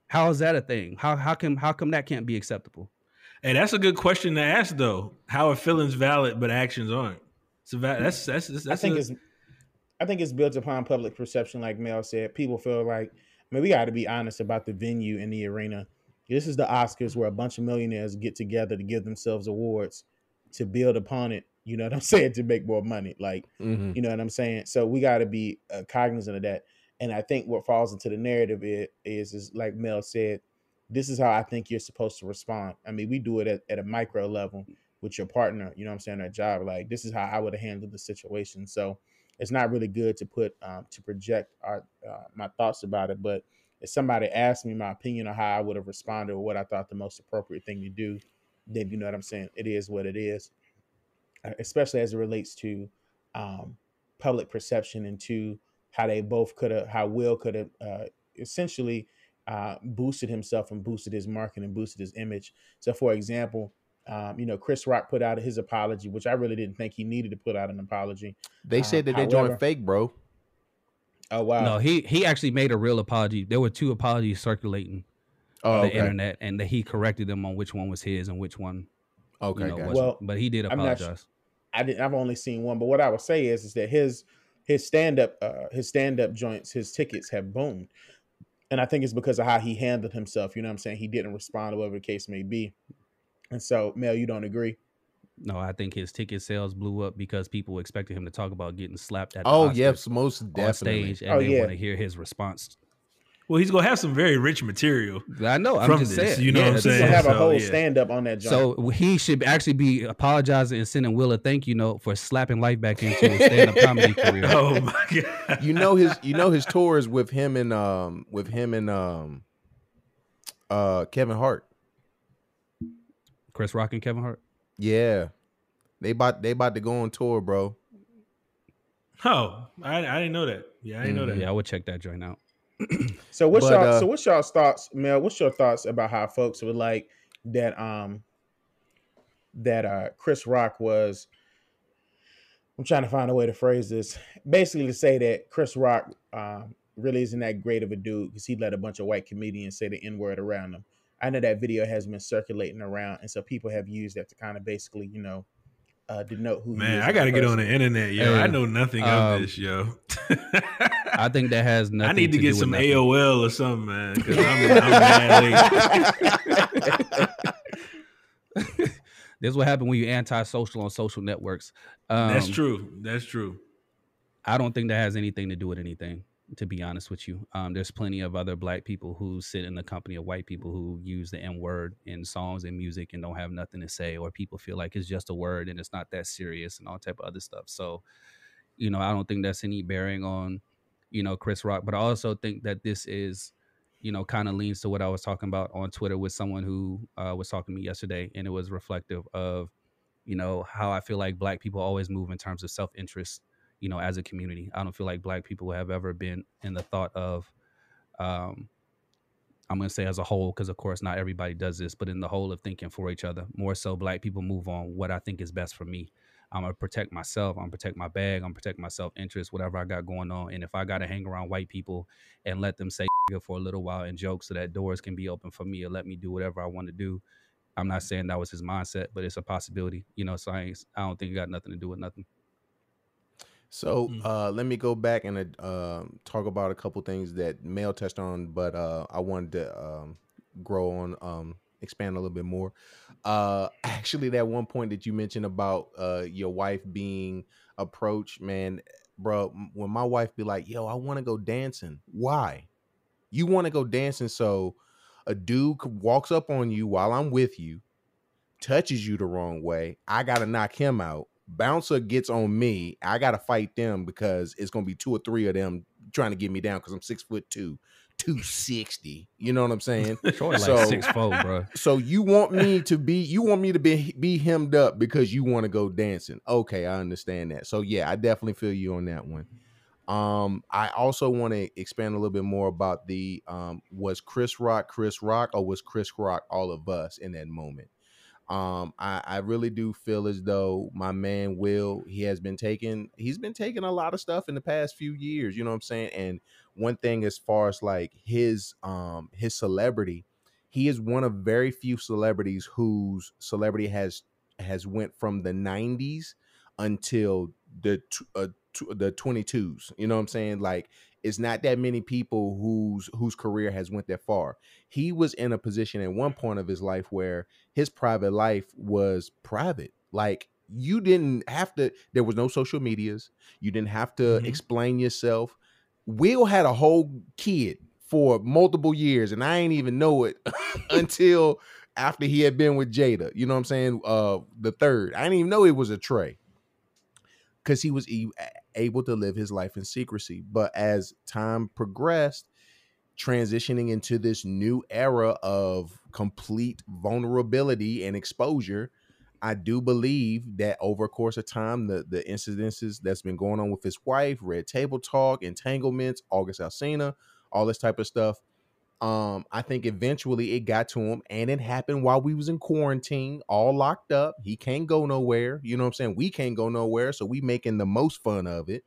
How is that a thing? How how come how come that can't be acceptable? Hey, that's a good question to ask, though. How are feelings valid but actions aren't? So va- that's that's that's. I think a- it's I think it's built upon public perception, like Mel said. People feel like, I mean, we got to be honest about the venue and the arena. This is the Oscars where a bunch of millionaires get together to give themselves awards to build upon it. You know what I'm saying? To make more money. Like, Mhm. you know what I'm saying? So we got to be uh, cognizant of that. And I think what falls into the narrative is, is, is like Mel said, this is how I think you're supposed to respond. I mean, we do it at, at a micro level with your partner, you know what I'm saying, at job. Like, this is how I would have handled the situation. So it's not really good to put, um, to project our, uh, my thoughts about it. But if somebody asked me my opinion on how I would have responded or what I thought the most appropriate thing to do, then you know what I'm saying. It is what it is, uh, especially as it relates to um, public perception and to how they both could have, how Will could have uh, essentially uh, boosted himself and boosted his market and boosted his image. So, for example, um, you know, Chris Rock put out his apology, which I really didn't think he needed to put out an apology. They said Um, that they however- joined fake, bro. Oh wow! No, he he actually made a real apology. There were two apologies circulating Oh, on the okay. internet, and that he corrected them on which one was his and which one, Okay, you know, gotcha. Well, but he did I'm not su- apologize. I didn't. I've only seen one, but what I would say is, is that his his stand up uh, his stand up joints, his tickets have boomed, and I think it's because of how he handled himself. You know what I'm saying? He didn't respond, or whatever the case may be. And so, Mel, you don't agree? No, I think his ticket sales blew up because people expected him to talk about getting slapped at the oh Oscars yes, most on definitely. stage, and Oh, they yeah. want to hear his response. Well, he's gonna have some very rich material. I know. I'm just this, saying. you know what I'm that's- He's saying? gonna have a So, whole yeah. stand up on that joint. So he should actually be apologizing and sending Will a thank you note for slapping life back into his stand up comedy career. Oh my god! you know his you know his tours with him and um with him and um uh Kevin Hart. Chris Rock and Kevin Hart. Yeah. They about they about to go on tour, bro. Oh, I, I didn't know that. Yeah, I didn't know that. Yeah, I would check that joint out. So what's But, y'all? uh, so what's y'all's thoughts, Mel? What's your thoughts about how folks would like that? Um, that uh, Chris Rock was. I'm trying to find a way to phrase this. Basically, to say that Chris Rock um, really isn't that great of a dude because he let a bunch of white comedians say the N word around him. I know that video has been circulating around, and so people have used that to kind of basically, you know, uh, denote who. he Man, is I got to get on the internet, yo. Hey, I know nothing um, of this, yo. I think that has nothing. I need to, do get some nothing. AOL or something, man, because I'm, I'm mad late. This is what happened when you anti-social on social networks. Um, That's true. That's true. I don't think that has anything to do with anything. To be honest with you, um, there's plenty of other black people who sit in the company of white people who use the N word in songs and music and don't have nothing to say, or people feel like it's just a word and it's not that serious and all type of other stuff. So, you know, I don't think that's any bearing on, you know, Chris Rock. But I also think that this is, you know, kind of leans to what I was talking about on Twitter with someone who uh, was talking to me yesterday, and it was reflective of, you know, how I feel like black people always move in terms of self interest you know, as a community. I don't feel like black people have ever been in the thought of, um, I'm going to say as a whole, because of course not everybody does this, but in the whole of thinking for each other. More so, black people move on what I think is best for me. I'm gonna protect myself. I'm gonna protect my bag. I'm gonna protect my self interest, whatever I got going on. And if I gotta hang around white people and let them say for a little while and joke so that doors can be open for me or let me do whatever I want to do, I'm not saying that was his mindset, but it's a possibility. You know, so I, I don't think it got nothing to do with nothing. So Mm. uh, let me go back and uh, um, talk about a couple things that Mel touched on, but uh, I wanted to um, grow on, um, expand a little bit more. Uh, actually, that one point that you mentioned about uh, your wife being approached, man, bro, when my wife be like, "Yo, I want to go dancing," why? You want to go dancing, so a dude walks up on you while I'm with you, touches you the wrong way. I gotta knock him out. Bouncer gets on me. I gotta fight them because it's gonna be two or three of them trying to get me down because I'm six foot two, two sixty. You know what I'm saying? Troy like So- six four, bro. so you want me to be you want me to be be hemmed up because you want to go dancing. Okay, I understand that. So yeah, I definitely feel you on that one. Um, I also want to expand a little bit more about the um was Chris Rock Chris Rock or was Chris Rock all of us in that moment? Um, I, I really do feel as though my man Will, he has been taking he's been taking a lot of stuff in the past few years, you know what I'm saying? And one thing as far as like his um his celebrity, he is one of very few celebrities whose celebrity has has went from the 90s until the uh, the 22s you know what i'm saying like it's not that many people whose whose career has went that far. He was in a position at one point of his life where his private life was private. Like you didn't have to there was no social medias. You didn't have to Mhm. explain yourself. Will had a whole kid for multiple years and i ain't even know it until after he had been with jada you know what i'm saying? Uh the third. I didn't even know it was a trey. Because he was e- able to live his life in secrecy but as time progressed transitioning into this new era of complete vulnerability and exposure. I do believe that over a course of time, the the incidences that's been going on with his wife, red table talk, entanglements, August Alsina, all this type of stuff. Um, I think eventually it got to him, and it happened while we was in quarantine, all locked up. He can't go nowhere. You know what I'm saying? We can't go nowhere, so we making the most fun of it.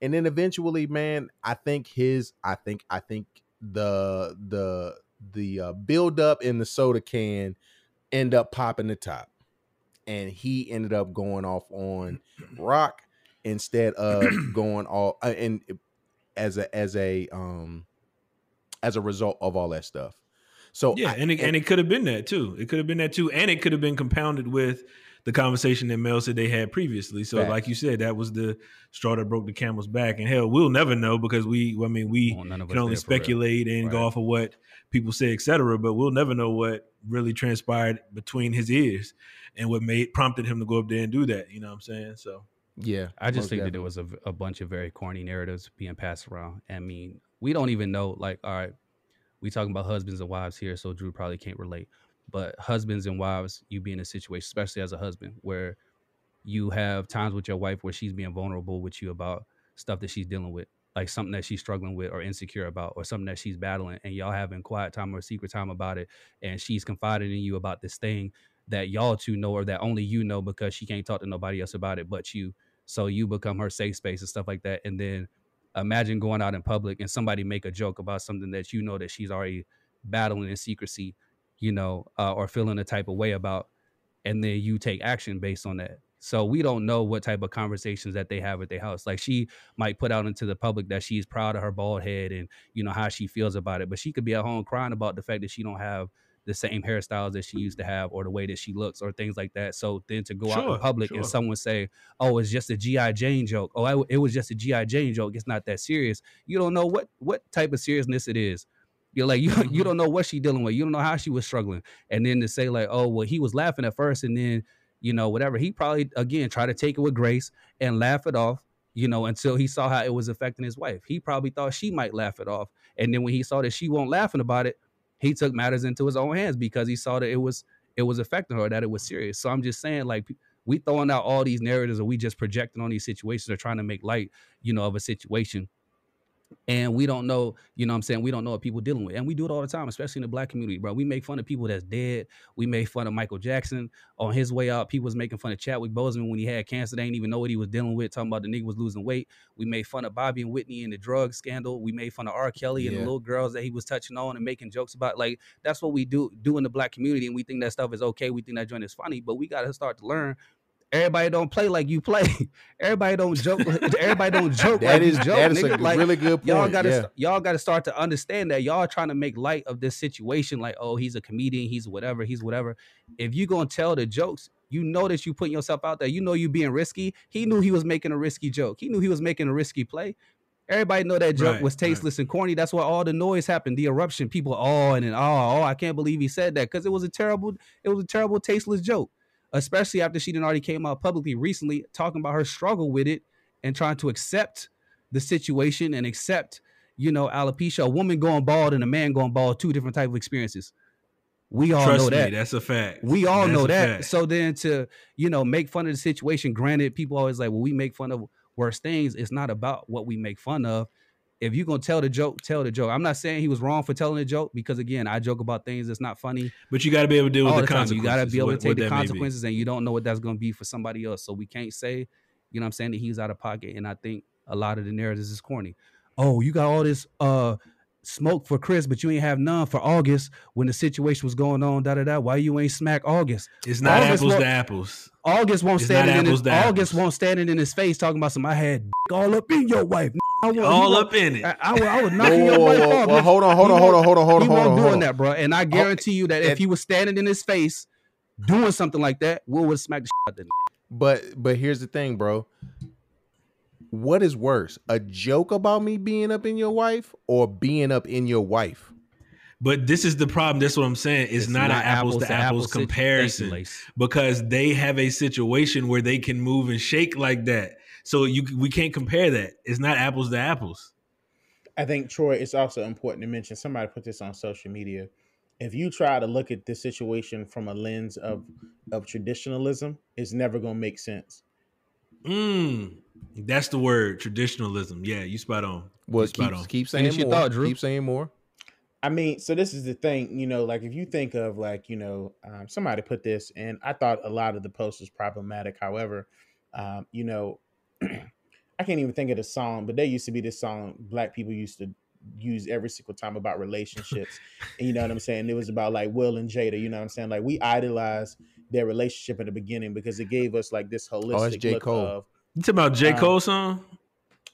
And then eventually, man, I think his, I think, I think the the the uh, build up in the soda can end up popping the top, and he ended up going off on rock instead of going all uh, and as a as a um as a result of all that stuff. So yeah, I- and it, and it could have been that too. It could have been that too, and it could have been compounded with the conversation that Mel said they had previously. So, Facts. like you said, that was the straw that broke the camel's back. And hell, we'll never know because we, I mean, we Well, can only there for real. speculate and go off of what people say, etc. But we'll never know what really transpired between his ears and what made prompted him to go up there and do that. You know what I'm saying? So yeah, I just most think that definitely. there was a, a bunch of very corny narratives being passed around. I mean, we don't even know. Like, all right, we talking about husbands and wives here, so Drew probably can't relate. But husbands and wives, you be in a situation, especially as a husband, where you have times with your wife where she's being vulnerable with you about stuff that she's dealing with, like something that she's struggling with or insecure about, or something that she's battling, and y'all having quiet time or secret time about it, and she's confiding in you about this thing that y'all two know or that only you know because she can't talk to nobody else about it but you. So you become her safe space and stuff like that. And then imagine going out in public and somebody make a joke about something that you know that she's already battling in secrecy, you know, uh, or feeling a type of way about, and then you take action based on that. So we don't know what type of conversations that they have at their house. Like she might put out into the public that she's proud of her bald head and you know how she feels about it, but she could be at home crying about the fact that she don't have the same hairstyles that she used to have or the way that she looks or things like that. So then to go out in public sure. and someone say, "Oh, it's just a GI Jane joke," "Oh, I, it was just a GI Jane joke," it's not that serious. You don't know what what type of seriousness it is. You're like you you Mhm. don't know what she dealing with. You don't know how she was struggling. And then to say like, "Oh, well, he was laughing at first, and then you know whatever," he probably again try to take it with grace and laugh it off. You know, until he saw how it was affecting his wife. He probably thought she might laugh it off. And then when he saw that she won't laughing about it, he took matters into his own hands because he saw that it was it was affecting her, that it was serious. So I'm just saying, like we throwing out all these narratives or we just projecting on these situations or trying to make light, you know, of a situation. And we don't know, you know what I'm saying? We don't know what people dealing with. And we do it all the time, especially in the black community, bro. We make fun of people that's dead. We made fun of Michael Jackson on his way out. People was making fun of Chadwick Boseman when he had cancer. They didn't even know what he was dealing with, talking about the nigga was losing weight. We made fun of Bobby and Whitney and the drug scandal. We made fun of R. Kelly and the little girls that he was touching on and making jokes about. Like that's what we do do in the black community, and we think that stuff is okay. We think that joint is funny, but we gotta start to learn. Everybody don't play like you play. everybody don't joke. everybody don't joke That like is joke. that is nigga. a like, really good point. y'all gotta yeah. y'all gotta start to understand that y'all trying to make light of this situation like oh he's a comedian he's whatever he's whatever if you gonna tell the jokes you know that you putting yourself out there you know you being risky he knew he was making a risky joke he knew he was making a risky play everybody know that joke Right, was right. tasteless and corny that's why all the noise happened the eruption people oh and then oh oh i can't believe he said that because it was a terrible it was a terrible tasteless joke especially after she done already came out publicly recently talking about her struggle with it and trying to accept the situation and accept, you know, alopecia, a woman going bald and a man going bald, two different type of experiences. We all trust know that. me, that's a fact. we all That's know that. fact. So then to, you know, make fun of the situation, granted, people always like, well, we make fun of worse things. It's not about what we make fun of. If you're gonna tell the joke, tell the joke. I'm not saying he was wrong for telling the joke because again, I joke about things that's not funny but you got to be able to deal with the, the consequences. You gotta be able to take the that may be. consequences, and you don't know what that's gonna be for somebody else. So we can't say, you know, what I'm saying that he's out of pocket. And I think a lot of the narratives is corny. Oh, you got all this uh smoke for Chris, but you ain't have none for August when the situation was going on. Da da da. Why you ain't smack August? It's not August apples to apples. August won't It's stand it in his August won't stand it in his face talking about some. I had all up in your wife. I want- All up in it. I, I, was- I was Whoa, knocking whoa, your wife whoa, off. whoa, nigga. hold on, hold on, hold on, hold on, hold on, hold won't doing that, bro. And I oh, guarantee you that and- if he was standing in his face doing something like that, Will would smack the shit out of him. But but here's the thing, bro. What is worse, a joke about me being up in your wife or being up in your wife? But this is the problem. That's what I'm saying. It's, not, an apples, to apples, situ- Thank you, comparison because they have a situation where they can move and shake like that. So you we can't compare that. It's not apples to apples. I, I think Troy, it's also important to mention. Somebody put this on social media. If you try to look at this situation from a lens of of traditionalism, it's never going to make sense. Mm, that's the word traditionalism. Yeah, you spot on. Well, You spot keep, on. keep saying Finish your more. thought, Drew. Keep saying more. I mean, so this is the thing, you know, like if you think of like, you know, um, somebody put this, and I thought a lot of the post was problematic. However, um, you know, I can't even think of the song, but there used to be this song black people used to use every single time about relationships. and you know what I'm saying? It was about like Will and Jada, you know what I'm saying? Like we idolized their relationship in the beginning because it gave us like this holistic J. look Cole. of You talking about J. Um, Cole song?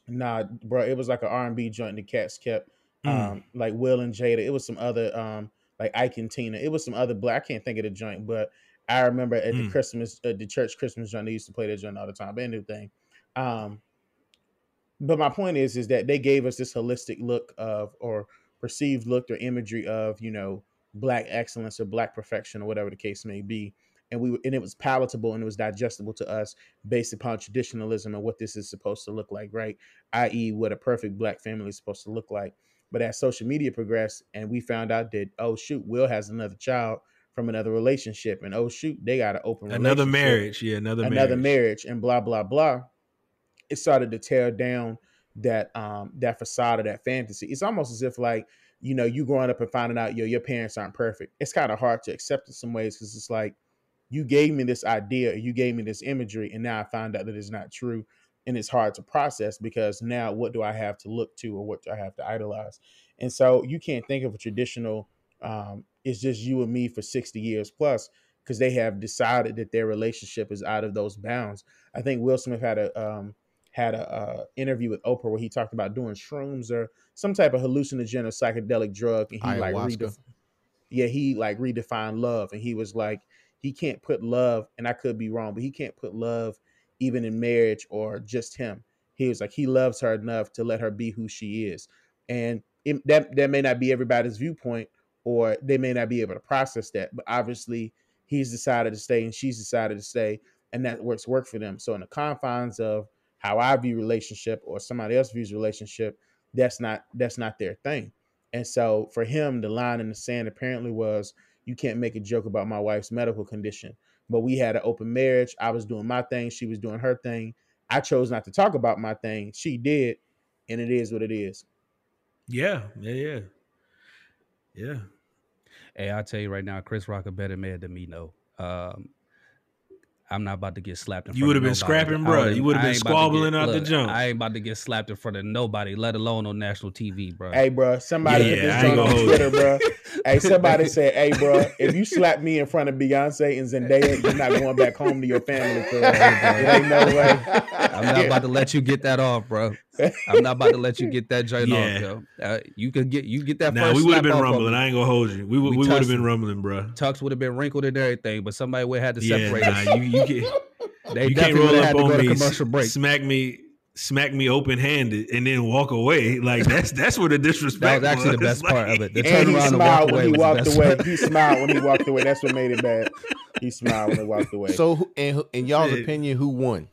Nah, bro, it was like an R and B joint. The cats kept Mm. um like Will and Jada. It was some other um like Ike and Tina. It was some other black. I can't think of the joint, but I remember at the Mm. Christmas at the church Christmas joint they used to play that joint all the time. But anything, um, but my point is is that they gave us this holistic look of or perceived look or imagery of you know black excellence or black perfection or whatever the case may be and we and it was palatable and it was digestible to us based upon traditionalism and what this is supposed to look like right? I.e what a perfect black family is supposed to look like. But as social media progressed and we found out that oh shoot will has another child from another relationship and oh shoot they got an open Another marriage. Yeah, another, another marriage. marriage and blah blah blah. It started to tear down that um that facade of that fantasy. It's almost as if like you know you growing up and finding out yo your parents aren't perfect. It's kind of hard to accept in some ways because it's like you gave me this idea you gave me this imagery and now i find out that it's not true and it's hard to process because now what do i have to look to or what do i have to idolize and so you can't think of a traditional um it's just you and me for 60 years plus because they have decided that their relationship is out of those bounds i think will smith had a um had a uh, interview with Oprah where he talked about doing shrooms or some type of hallucinogen or psychedelic drug, and he like Ayahuasca. redef- yeah he like redefined love, and he was like he can't put love, and I could be wrong, but he can't put love even in marriage or just him. He was like he loves her enough to let her be who she is, and it, that that may not be everybody's viewpoint, or they may not be able to process that, but obviously he's decided to stay and she's decided to stay, and that works work for them. So in the confines of how I view relationship or somebody else views relationship, that's not that's not their thing. And so for him, the line in the sand apparently was, "You can't make a joke about my wife's medical condition." But we had an open marriage. I was doing my thing. She was doing her thing. I chose not to talk about my thing. She did, and it is what it is. Yeah, yeah, yeah. Yeah. Hey, I'll tell you right now, Chris Rock a better man than me. No, um, I'm not about to get slapped. In You would've been scrapping, bro. You would've been ain't about to squabbling get- out the jump. I ain't about to get slapped in front of nobody, let alone on national TV, bro. Hey, bro, somebody Yeah, put this I joint on Twitter, bro. Hey, somebody said, "Hey, bro, if you slap me in front of Beyonce and Zendaya, you're not going back home to your family, cuz. It ain't no way." I'm not about to let you get that off, bro. I'm not about to let you get that joint Yeah. off, yo. Uh, you could get you get that Now first. we would have been rumbling. I ain't gonna hold you. We would We we would have been rumbling, bro. Tux would have been wrinkled and everything, but somebody would have had to Yeah, separate nah, us. you you can They you can't definitely roll would have up had to on go to me, commercial break. smack me, smack me open handed, and then walk away. Like that's that's where the disrespect. That was actually the was. best part of it. The And he turnaround and smiled walk when away he walked away. part. He smiled when he walked away. That's what made it bad. He smiled when he walked away. So, in, in y'all's opinion, who won?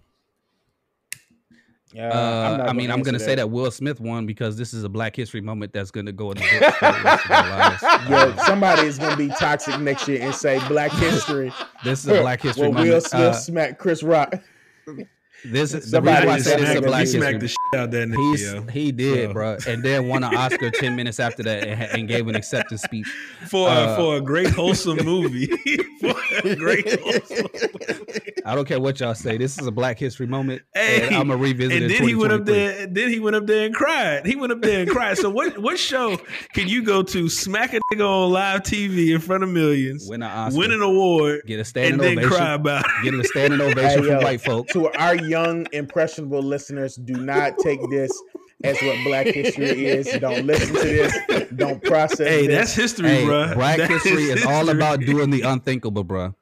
Uh, Uh, not I mean, I'm gonna say that Will Smith won because this is a Black History moment that's gonna go in the books for the rest of our lives. Yo, Um, somebody is gonna be toxic next year and say Black History. this is a Black History well, Will moment. Smith Uh, smacked Chris Rock. this is the reason why I say this is a Black he smacked the shit out that nigga. He did, So- bro, and then won an Oscar ten minutes after that and, and gave an acceptance speech. for Uh, for a great wholesome movie. for a great wholesome I don't care what y'all say. This is a Black History moment, Hey, and I'm gonna revisit and then he went up there. Then he went up there and cried. He went up there and cried. So what? What show can you go to? Smack a nigga on live TV in front of millions, Win an Oscar, win an award, get a and standing then ovation, cry about. it. get a standing ovation Hey, from yo, white folks. to our young impressionable listeners, do not take this as what Black History is. Don't listen to this. Don't process. Hey, this. that's history, Hey, bro. Black That history is all history. about doing the unthinkable, bro.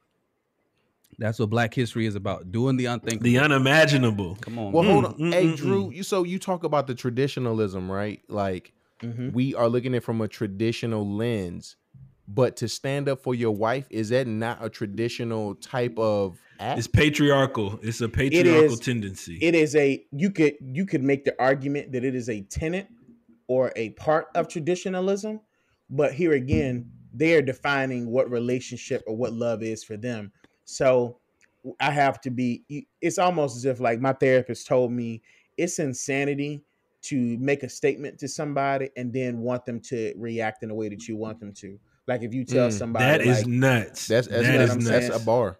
That's what Black history is about. Doing the unthinkable. the unimaginable. Come on, Well, man. hold Mm, on. mm, hey, mm, Drew, you so you talk about the traditionalism, right? Like Mhm. we are looking at it from a traditional lens, but to stand up for your wife is that not a traditional type of act? It's patriarchal. It's a patriarchal is. tendency. it is a you could you could make the argument that it is a tenet or a part of traditionalism. But here again, they're defining what relationship or what love is for them. So I have to be, it's almost as if like my therapist told me it's insanity to make a statement to somebody and then want them to react in a way that you want them to. Like if you tell Mm, somebody That like, is nuts. That's that's, That what is I'm that's, saying. that's a bar.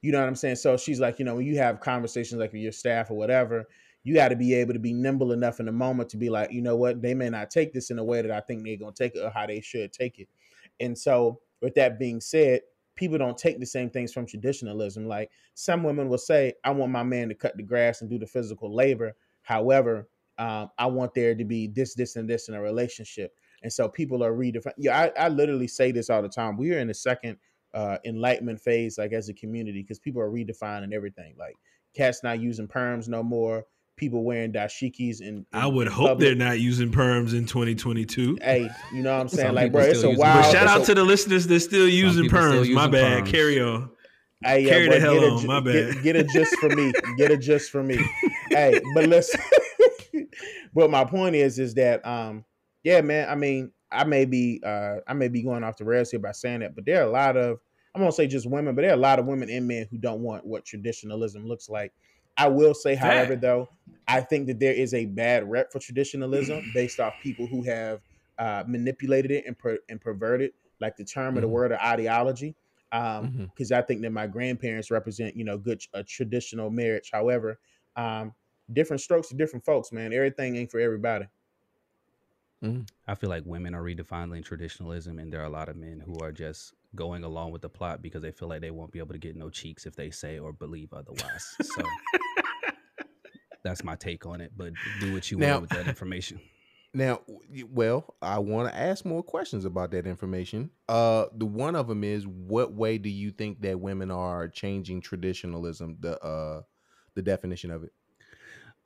You know what I'm saying? So she's like, you know, when you have conversations like with your staff or whatever, you got to be able to be nimble enough in the moment to be like, you know what, they may not take this in a way that I think they're gonna take it or how they should take it. And so, with that being said, people don't take the same things from traditionalism. Like some women will say, I want my man to cut the grass and do the physical labor. However, um, I want there to be this, this, and this in a relationship. And so people are redefining. Yeah, I, I literally say this all the time. We are in the second uh, enlightenment phase, like as a community, because people are redefining everything. Like cats not using perms no more. People wearing dashikis and I would hope they're not using perms in 2022. Hey, you know what I'm saying? Like, bro, it's a wild. But shout out a- to the listeners that still using people still perms. My bad. perms. Carry on. Hey, yeah, Carry boy, the hell get a on, ju- my Get, bad. get a just for me. Get a just for me. hey, but listen. but my point is, is that um, yeah, man. I mean, I may be uh, I may be going off the rails here by saying that, but there are a lot of I'm gonna say just women, but there are a lot of women and men who don't want what traditionalism looks like. I will say, however, though, I think that there is a bad rep for traditionalism based off people who have uh, manipulated it and per- and perverted like the term or the word or ideology. Um, Mhm. because I think that my grandparents represent, you know, good a traditional marriage. However, um, different strokes for different folks, man. Everything ain't for everybody. I feel like women are redefining traditionalism, and there are a lot of men who are just going along with the plot because they feel like they won't be able to get no cheeks if they say or believe otherwise. So that's my take on it. But do what you Now- want with that information. Now, well, I want to ask more questions about that information. Uh, the one of them is, what way do you think that women are changing traditionalism? The uh, the definition of it.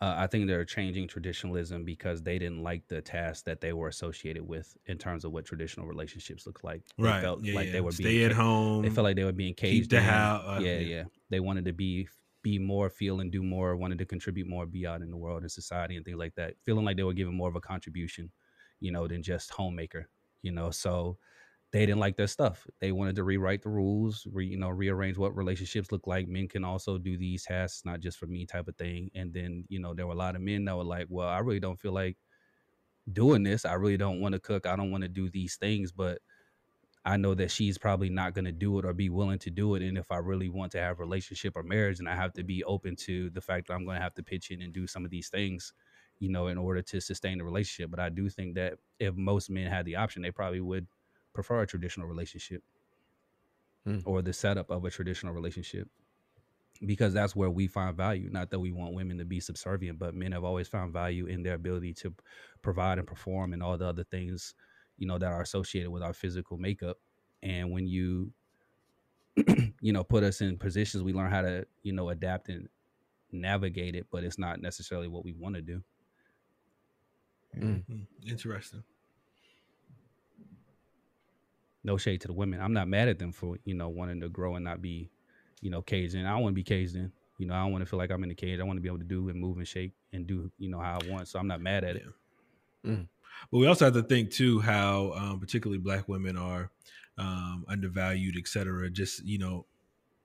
Uh, I think they're changing traditionalism because they didn't like the task that they were associated with in terms of what traditional relationships look like. They Right. felt yeah, like yeah. they were Stay being at home. They felt like they were being keep caged the house. uh, yeah, yeah. They wanted to be be more, feel and do more, wanted to contribute more, be out in the world and society and things like that. Feeling like they were giving more of a contribution, you know, than just homemaker, you know. So they didn't like their stuff. They wanted to rewrite the rules, re, you know, rearrange what relationships look like. Men can also do these tasks, not just for me type of thing. And then, you know, there were a lot of men that were like, well, I really don't feel like doing this. I really don't want to cook. I don't want to do these things, but I know that she's probably not going to do it or be willing to do it. And if I really want to have relationship or marriage, and I have to be open to the fact that I'm going to have to pitch in and do some of these things, you know, in order to sustain the relationship. But I do think that if most men had the option, they probably would prefer a traditional relationship Hmm. or the setup of a traditional relationship because that's where we find value. Not that we want women to be subservient, but men have always found value in their ability to provide and perform and all the other things, you know, that are associated with our physical makeup. And when you, you know, put us in positions, we learn how to, you know, adapt and navigate it, but it's not necessarily what we want to do. Mm. Hmm, Interesting. No shade to the women. I'm not mad at them for, you know, wanting to grow and not be, you know, caged in. I don't want to be caged in. You know, I don't want to feel like I'm in the cage. I want to be able to do and move and shake and do, you know, how I want. So I'm not mad at it. But we also have to think too how um, particularly black women are um, undervalued, et cetera, just, you know,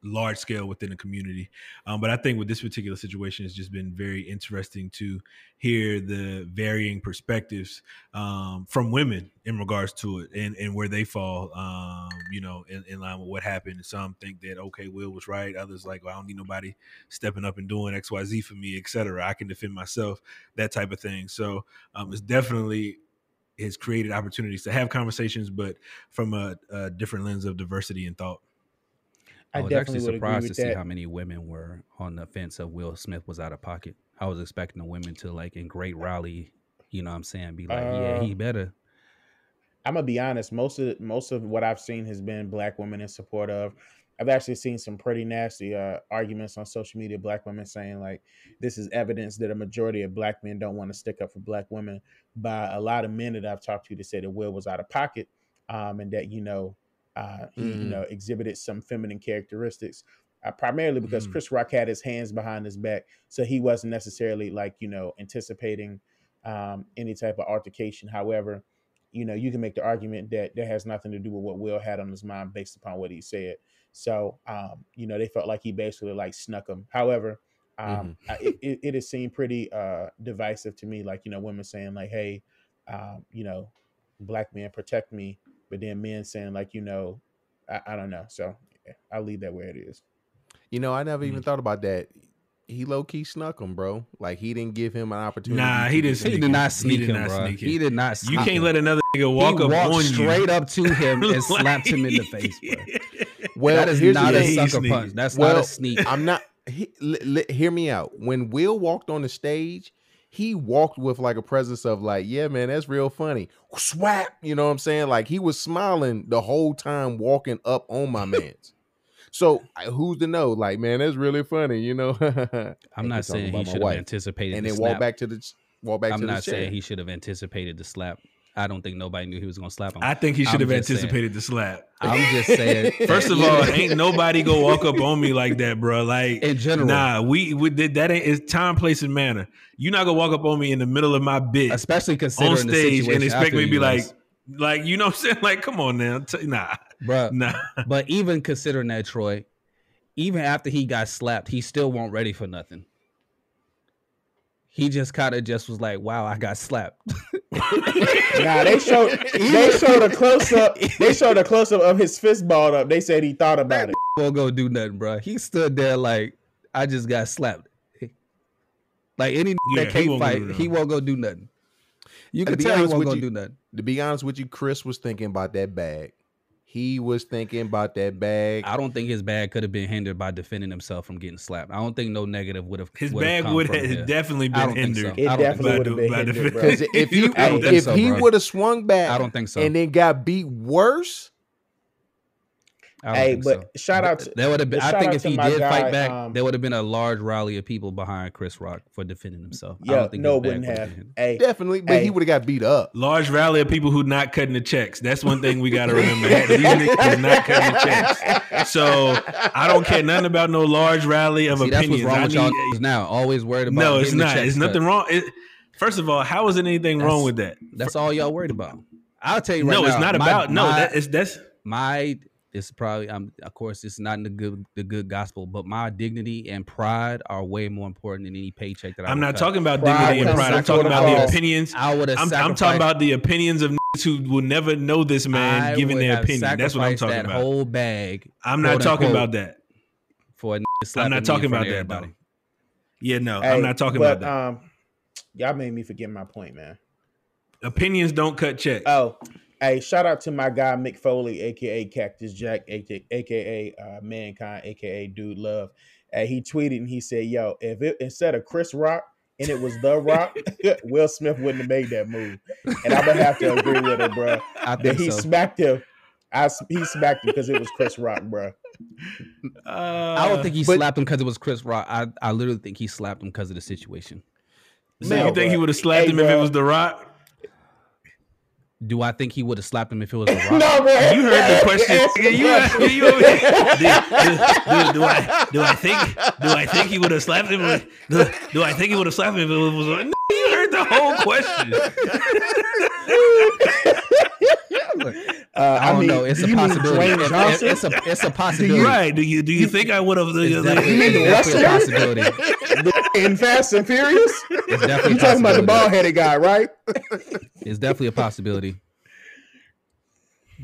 large scale within the community. Um, but I think with this particular situation, it's just been very interesting to hear the varying perspectives um, from women in regards to it and, and where they fall, um, you know, in, in line with what happened. Some think that, okay, Will was right. Others like, well, I don't need nobody stepping up and doing X, Y, Z for me, et cetera. I can defend myself, that type of thing. So um, it's definitely has created opportunities to have conversations, but from a, a different lens of diversity and thought. I, I was actually surprised to see that. how many women were on the fence of Will Smith was out of pocket. I was expecting the women to like in great rally, you know what I'm saying, be like, yeah, Uh, he better. I'm gonna be honest. Most of most of what I've seen has been black women in support of. I've actually seen some pretty nasty uh, arguments on social media. Black women saying like, "This is evidence that a majority of black men don't want to stick up for black women." By a lot of men that I've talked to, to say that Will was out of pocket, um, and that you know uh, he you Mhm. know exhibited some feminine characteristics, uh, primarily because Mhm. Chris Rock had his hands behind his back, so he wasn't necessarily like you know anticipating um, any type of altercation. However, you know, you can make the argument that that has nothing to do with what Will had on his mind based upon what he said. So, um, you know, they felt like he basically like snuck him. However, um, I, it, it, has seemed pretty uh, divisive to me. Like, you know, women saying like, "Hey, um, you know, black men protect me," but then men saying like, you know, I, I don't know. So yeah, I'll leave that where it is. You know, I never even Mm. thought about that. He low key snuck him, bro. Like he didn't give him an opportunity. Nah, he didn't. He sneak did him. not He sneak did him, not bro. sneak. He did not. You can't him. let another nigga walk he up walked on straight you. up to him and Like- slapped him in the face, bro. Well, that is here's not a sucker sneaky. punch. That's Well, not a sneak. I'm not. He, li- li- hear me out. When Will walked on the stage, he walked with like a presence of like, yeah, man, that's real funny. Swap, you know what I'm saying? Like he was smiling the whole time walking up on my man's. So who's to know? Like, man, that's really funny, you know. I'm not saying he should have anticipated and the then slap. walk back to the walk back to the chair. I'm not saying he should have anticipated the slap. I don't think nobody knew he was gonna slap him. I think he I'm should have just saying. anticipated the slap. I'm just saying. First of all, ain't nobody gonna walk up on me like that, bro. Like in general, Nah, we, we did that ain't it's time, place, and manner. You're not gonna walk up on me in the middle of my bit especially considering on stage situation and expect me to be like, was- like you know what I'm saying? Like, come on now, nah, bro, nah. But even considering that, Troy, even after he got slapped, he still will not ready for nothing. He just kind of just was like, "Wow, I got slapped." Nah, they showed they showed a close up. They showed a close up of his fist balled up. They said he thought about it. won't go do nothing, bro. He stood there like, "I just got slapped." Like any Yeah, that he can't won't go fight, he won't go do nothing. You can tell he won't go you- do nothing. to be honest with you, Chris was thinking about that bag. He was thinking about that bag. I don't think his bag could have been hindered by defending himself from getting slapped. I don't think no negative would have. His would have bag come would have here. definitely been don't so. hindered. It I don't think definitely would have been hindered. Because if he I don't if, so, he would have swung back, I don't think so. and then got beat worse, I don't Hey, but so. shout out to that would have been. I think if he did guy, fight back, um, there would have been a large rally of people behind Chris Rock for defending himself. I yeah, don't think no, his it bag wouldn't would've have. been hindered. Hey, definitely, but he would have got beat up. Large rally of people who not cutting the checks. That's one thing we gotta remember. These niggas not cutting the checks. So I don't care nothing about no large rally of See, that's opinions. what's wrong I with y'all need- now. Always worried about. no, it's getting the not. checks It's cut. nothing wrong. It, first of all, how is there anything wrong with that? That's all y'all worried about. I'll tell you right no, now. it's not my- about. no, my- that is that's my it's probably um of course it's not in the good the good gospel, but my dignity and pride are way more important than any paycheck that I I'm not cut. talking about Pride dignity and pride. I'm talking about the opinions. I would have I'm, I'm talking about the opinions of who will never know this man I giving their opinion. That's what I'm talking that about. whole bag I'm not talking unquote, about that. for a nigga I'm not talking about that everybody. though. Yeah, no, hey, I'm not talking but, about that. Um, y'all made me forget my point, man. Opinions don't cut checks. Oh, hey, shout out to my guy Mick Foley, aka Cactus Jack, aka, AKA uh, Mankind, aka Dude Love. Uh, he tweeted and he said, "Yo, if it instead of Chris Rock and it was The Rock, Will Smith wouldn't have made that move." And I'm gonna have to agree with him, bro. I That he so. smacked him. I s- he smacked him because it was Chris Rock, bro. Uh, I don't think he but- slapped him because it was Chris Rock. I, I literally think he slapped him because of the situation. So No, you think he would have slapped Hey, him if it was The Rock? Do I think he would have slapped him if it was The Rock? no, bro. You heard the question. Answer You, question. you, over do, do, do I do I think do I think he would have slapped him? with- Do, do I think he would have slapped him if it was? No, you heard the whole question. Uh, I don't mean, know. It's do a possibility. Dwayne It- it's a it's a possibility. Right? Do you do you think I would have? It's definitely, You mean the it's definitely a wrestler? possibility. in Fast and Furious. It's definitely You a talking about the possibility. bald headed guy, right? It's definitely a possibility.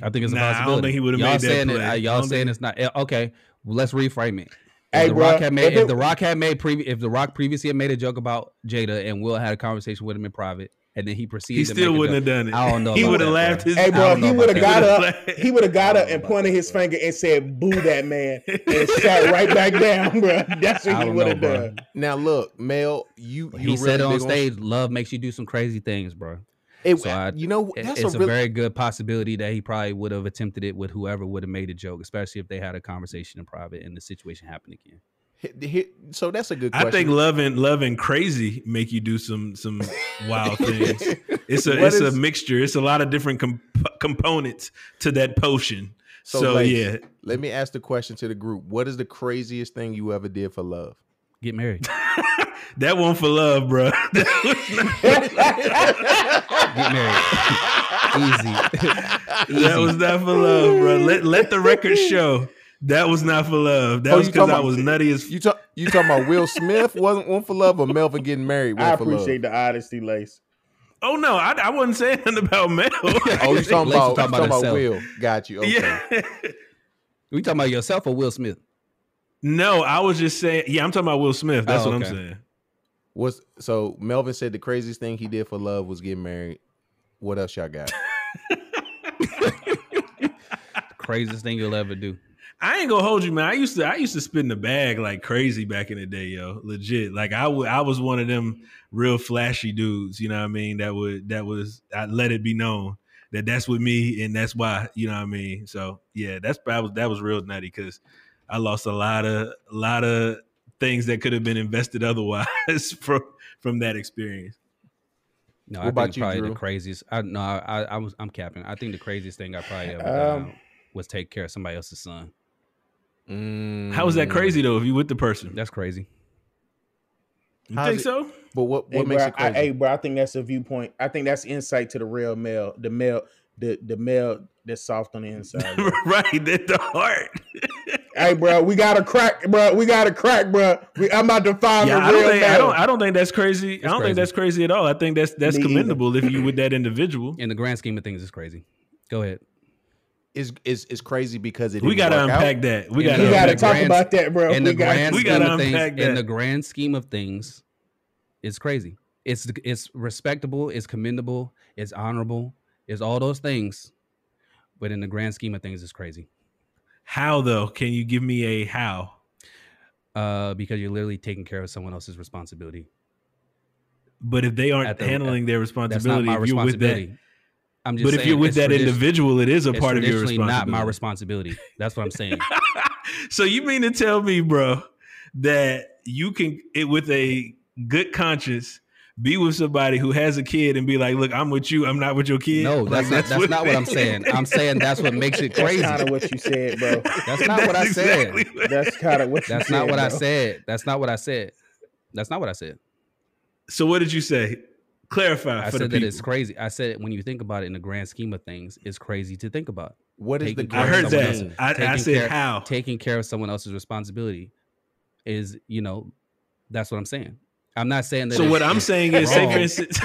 I think it's a Nah, I don't possibility. think he would've y'all made that saying it, play. uh, I y'all saying think- it's not eh, okay. Well, let's reframe it. If Hey, the bro, Rock had made, if if, the Rock had made previ- if the Rock previously had made a joke about Jada and Will had a conversation with him in private, and then he proceeded, He still make wouldn't have done it. I don't know He would have laughed his. Hey, bro, he would have got up. would've He would have got up and pointed his finger and said, "Boo that man," and sat right back down, bro. That's what he would have done. Now look, Mel, you you He said it really on big stage. Love makes you do some crazy things, bro. It, So I- you know, that's it's a a, very good possibility that he probably would have attempted it with whoever would have made a joke, especially if they had a conversation in private and the situation happened again. Hit- hit- so that's a good I think love and love and crazy make you do some some wild things. It's a What it's is- a mixture. It's a lot of different com- components to that potion. So, So, ladies, yeah, Let me ask the question to the group. What is the craziest thing you ever did for love? Get married. that one for love, bro. Get married. Easy. that was not for love, bro. Let let the record show that was not for love. That Oh, was because I was nutty as. You talk you talking about Will Smith wasn't one for love or Melvin getting married one I for love? appreciate the honesty, Lace. Oh no, I, I wasn't saying nothing about Mel. Oh, you talking about, talking about talking about. Will? Got you. Okay. yeah. We talking about yourself or Will Smith? No, I was just saying. Yeah, I'm talking about Will Smith. That's Oh, what okay. I'm saying. What's so Melvin said the craziest thing he did for love was getting married. What else y'all got? Craziest thing you'll ever do. I ain't gonna hold you, man. I used to I used to spin the bag like crazy back in the day, yo. Legit. Like I would I was one of them real flashy dudes, you know what I mean? That would that was I let it be known that that's with me and that's why, you know what I mean? So, yeah, that's that was that was real nutty cuz I lost a lot of a lot of things that could have been invested otherwise from from that experience. No, What I about think you, probably Drew? the craziest. I no, I, I was I'm capping. I think the craziest thing I probably ever Um, done was take care of somebody else's son. How is that Mm, crazy though if you with the person? That's crazy. You How's think it- so? But what what Hey, makes bro, it crazy? I, hey, bro, I think that's a viewpoint. I think that's insight to the real male, the male, the the male that's soft on the inside. right, that the heart. hey, bro, we got a crack, bro. We got a crack, bro. We, I'm about to find Yeah, the I real don't think I don't I don't think that's crazy. I don't crazy. think that's crazy at all. I think that's that's Me either. commendable if you with that individual. In the grand scheme of things, it's crazy. Go ahead. Is is is crazy because it We gotta work out? unpack that. We gotta we got to talk grand- about that, bro. in we the got grand we scheme gotta of things, unpack in the grand scheme of things, it's crazy. It's it's respectable. It's commendable. It's honorable. It's all those things. But in the grand scheme of things, it's crazy. How though? Can you give me a how? Uh, because you're literally taking care of someone else's responsibility. But if they aren't the- handling their That's not responsibility, my if you're with that, responsibility. I'm just but if you're with that tradi- individual, it is a part of your responsibility. not my responsibility. That's what I'm saying. so you mean to tell me, bro, that you can it with a good conscience be with somebody who has a kid and be like, "Look, I'm with you. I'm not with your kid." No, Like, that's not, that's not what I'm saying. I'm saying that's what makes it That's crazy. kind of what you said, bro. That's not what I That's said. exactly what- That's kind of what you That's said, not what I said. That's not what I said. That's not what I said. So what did you say? Clarify I for said the that it's crazy. I said when you think about it in the grand scheme of things, it's crazy to think about. What is the Taking care I of heard someone that. else's- I, I said care- how. Taking care of someone else's responsibility is, you know, that's what I'm saying. I'm not saying that. So it's- what I'm it's saying is, say for instance,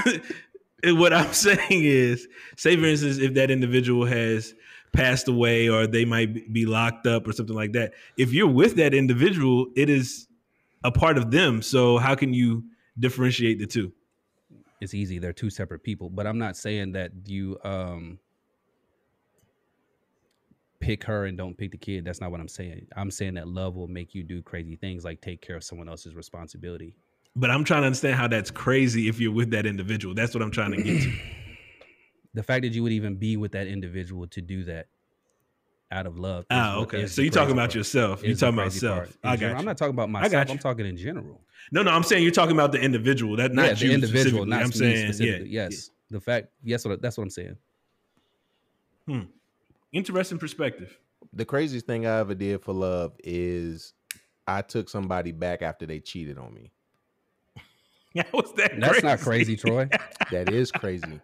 what I'm saying is, say for instance, if that individual has passed away or they might be locked up or something like that, if you're with that individual, it is a part of them. So how can you differentiate the two? It's easy. They're two separate people. But I'm not saying that you um pick her and don't pick the kid. That's not what I'm saying. I'm saying that love will make you do crazy things like take care of someone else's responsibility. But I'm trying to understand how that's crazy if you're with that individual. That's what I'm trying to get to. The fact that you would even be with that individual to do that out of love. is Ah, okay. So you're talking about part. yourself. You're talking about crazy self. I got general. you. I'm not talking about got myself. I'm talking in general. No, no, I'm saying you're talking about the individual. That not yeah, you the individual, not I'm me saying, specifically. yeah, yes, the fact. Yes, that's what I'm saying. yeah. Interesting perspective. the craziest thing I ever did for love is I took somebody back after they cheated on me. How was that? That's not crazy, Troy. That is crazy.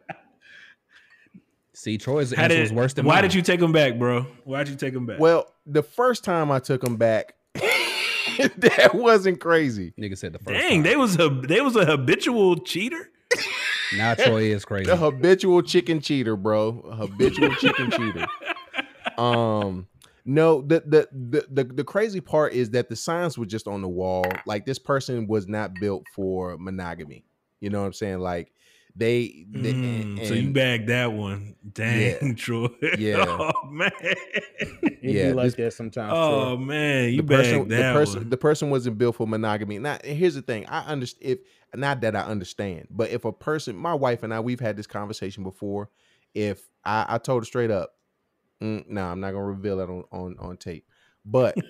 See, Troy's How answer did, was worse than why mine. did you take him back, bro? Why did you take him back? Well, the first time I took him back, that wasn't crazy. Nigga said the first. Dang, time. they was a they was a habitual cheater. now Troy is crazy. The habitual chicken cheater, bro. A habitual chicken cheater. Um, no, the, the the the the crazy part is that the signs were just on the wall. Like this person was not built for monogamy. You know what I'm saying? Like they, they Mm, and- so you bagged that one. Dang, Yeah. Troy. Yeah. oh man. It Yeah, be like this- that sometimes. Oh Troy. man, you the person, bagged the that person, one. the person wasn't built for monogamy. Now, here's the thing: I understand. If not that I understand, but if a person, my wife and I, we've had this conversation before. If I, I told her straight up, mm, no, I'm not gonna reveal that on on on tape. But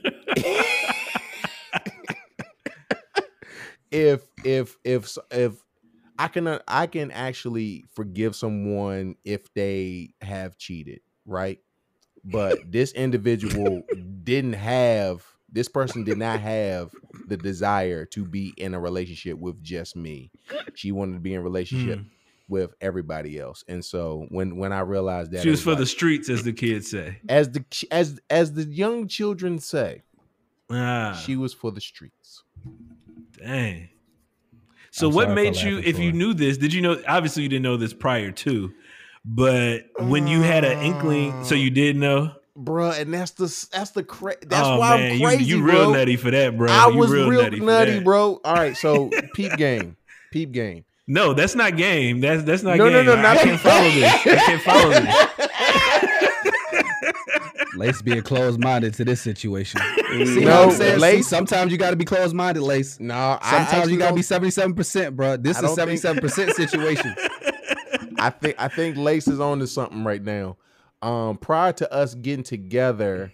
if if if if I can uh, I can actually forgive someone if they have cheated, right? But this individual didn't have this person did not have the desire to be in a relationship with just me. She wanted to be in a relationship Mm. with everybody else. And so when when I realized that She it was for the streets, as the kids say. as the as as the young children say, Ah, she was for the streets. dang. So I'm what made you, if you knew this, did you know? Obviously, you didn't know this prior to, but when you had an inkling, so you mm. did know. Bruh, and that's the that's the cra- that's oh, why man, I'm you- crazy, You, real bro. nutty for that, bro. I You was real, nutty, nutty, bro. All right, so peep game, peep game. No, that's not game. That's that's not game. No, no, game. no, I- not I can't follow this. I can't follow this. Lace being closed minded to this situation. No, See what I'm saying? Lace- sometimes you got to be closed minded, Lace. No, Sometimes actually you got to be seventy seven percent, bro. This I is seventy seven percent situation. I think I think Lace is on to something right now. Um, prior to us getting together,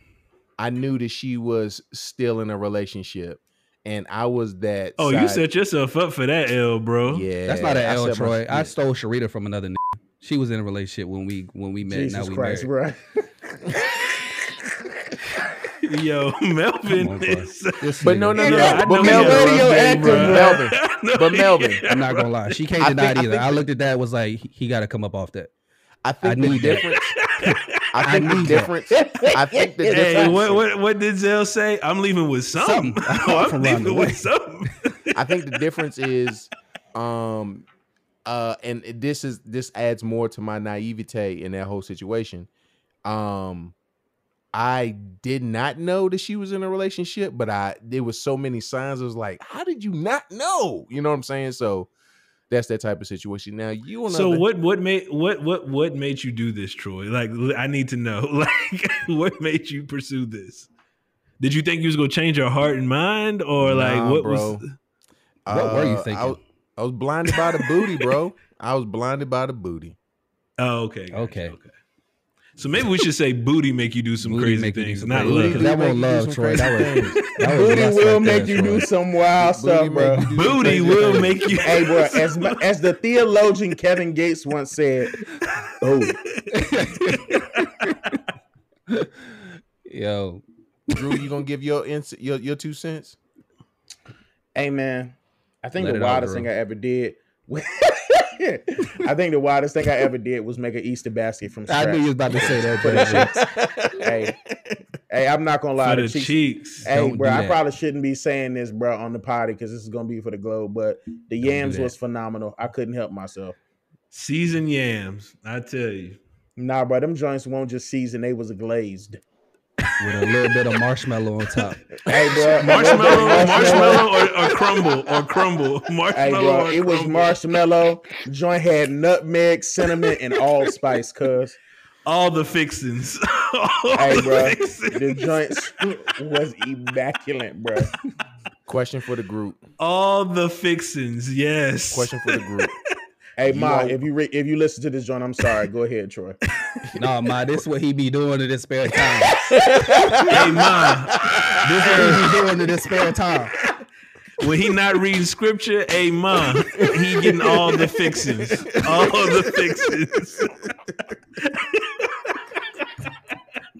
I knew that she was still in a relationship, and I was that. Oh, you set yourself up for that L, bro. yeah. That's not an I L, set my- Troy. I stole Sharita from another. N- she was in a relationship when we when we met. Jesus now we Christ, married. bro. Yo, Melvin Come is. This But no, nigga- no, Yeah, no. But know he had a Melvin, rough radio day, actor. Melvin. I But Melvin, had- I'm not gonna lie. She can't I deny think- I either. think I looked at that was like he, he got to come up off that. I think I the need difference. I think the need that. difference. I think the Hey, difference. what, what what did Zell say? I'm leaving with something. Something. Oh, I'm From around the leaving way. with something. I think the difference is, um, uh, and this is this adds more to my naivete in that whole situation. Um, I did not know that she was in a relationship, but I there was so many signs. I was like, how did you not know? You know what I'm saying? So that's that type of situation. Now you and So what what made what what what made you do this, Troy? Like I need to know. Like what made you pursue this? Did you think you was gonna change your heart and mind, or like what bro. was? Uh, what were you I thinking? was, I was blinded by the booty, bro. I was blinded by the booty. Oh, okay, gotcha, Okay. okay. So maybe we should say booty make you do some Booty crazy make things, some not crazy love. that won't make love, some Troy. That crazy was- That was Booty will right make there, you do some wild Booty stuff, bro. you do some Booty will things. make you. Hey, bro, as mu- as the theologian Kevin Gates once said, "Oh, Yo, Drew, you gonna give your ins- your your two cents? hey man, I think Let the it out, wildest thing I ever did." I think the wildest thing I ever did was make an Easter basket from scratch. I knew you was about to say that. For the hey, hey, I'm not gonna lie. For The the cheeks, cheeks. Hey, Don't bro, I probably shouldn't be saying this, bro, on the potty because this is gonna be for the globe. But the do yams was phenomenal. I couldn't help myself. Seasoned yams. I tell you. Nah, bro, them joints won't just season; they was glazed. With a little bit of marshmallow on top. Hey, bro, Marshmallow, marshmallow, or, or crumble, or crumble. Marshmallow. Hey, bro, or it was marshmallow. Joint had nutmeg, cinnamon, and allspice. Cuz, All the fixings. All hey, the bro, fixings. the joints was immaculate, bro. Question for the group. All the fixings. Yes. Question for the group. Hey, You Ma, if you re- if you listen to this joint, I'm sorry. Go ahead, Troy. No, ma, this what he be doing in his spare time. Hey, ma. This what he be doing in his spare time. When he not reading scripture, hey, ma, he getting all the fixings. All the fixings.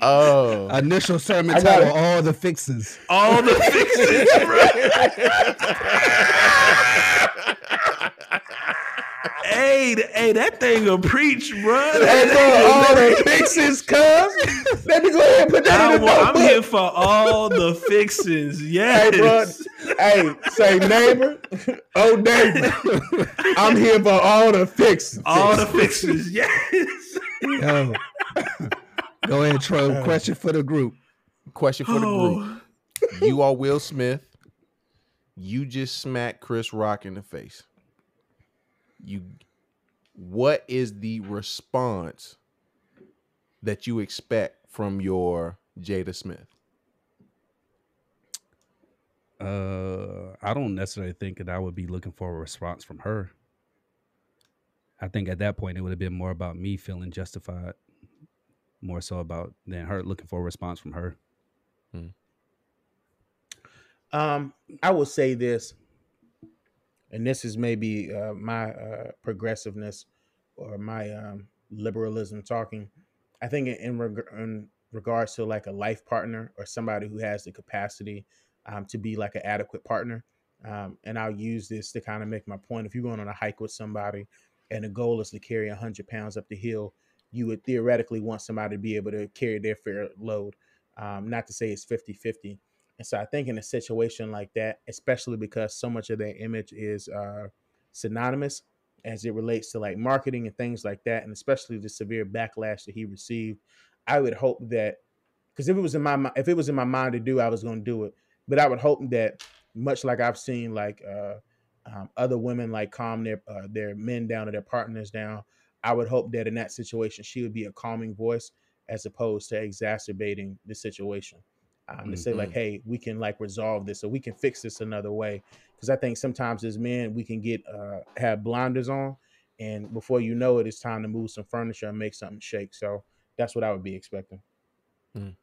Oh, Initial sermon I title. All the fixes. All the fixings, bro. Hey, hey, that thing will preach, bro. Hey, bro, all the fixes, cuz. Let me go ahead and put that I in the want, I'm notebook. here for all the fixings. Yes. Hey, bro. Hey, say neighbor. Oh, neighbor. I'm here for all the fixings. All the fixings. Yes. Yo. Go ahead, Troy. Question for the group. question for the Oh. group. You are Will Smith. You just smacked Chris Rock in the face. You, what is the response that you expect from your Jada Smith? Uh, I don't necessarily think that I would be looking for a response from her. I think at that point it would have been more about me feeling justified, more so about than her looking for a response from her. Um, I will say this, and this is maybe uh, my uh, progressiveness or my um, liberalism talking. I think in, reg- in regards to like a life partner or somebody who has the capacity um, to be like an adequate partner. Um, and I'll use this to kind of make my point. If you're going on a hike with somebody and the goal is to carry 100 pounds up the hill, you would theoretically want somebody to be able to carry their fair load. Um, not to say it's 50 50. And so I think in a situation like that, especially because so much of their image is uh, synonymous as it relates to like marketing and things like that, and especially the severe backlash that he received, I would hope that because if it was in my if it was in my mind to do, I was going to do it. But I would hope that much like I've seen like uh, um, other women like calm their uh, their men down or their partners down, I would hope that in that situation she would be a calming voice as opposed to exacerbating the situation. Um, mm-hmm. To say like, hey, we can like resolve this or we can fix this another way. Because I think sometimes as men we can get uh, have blinders on, and before you know it, it's time to move some furniture and make something shake. So that's what I would be expecting. Mm.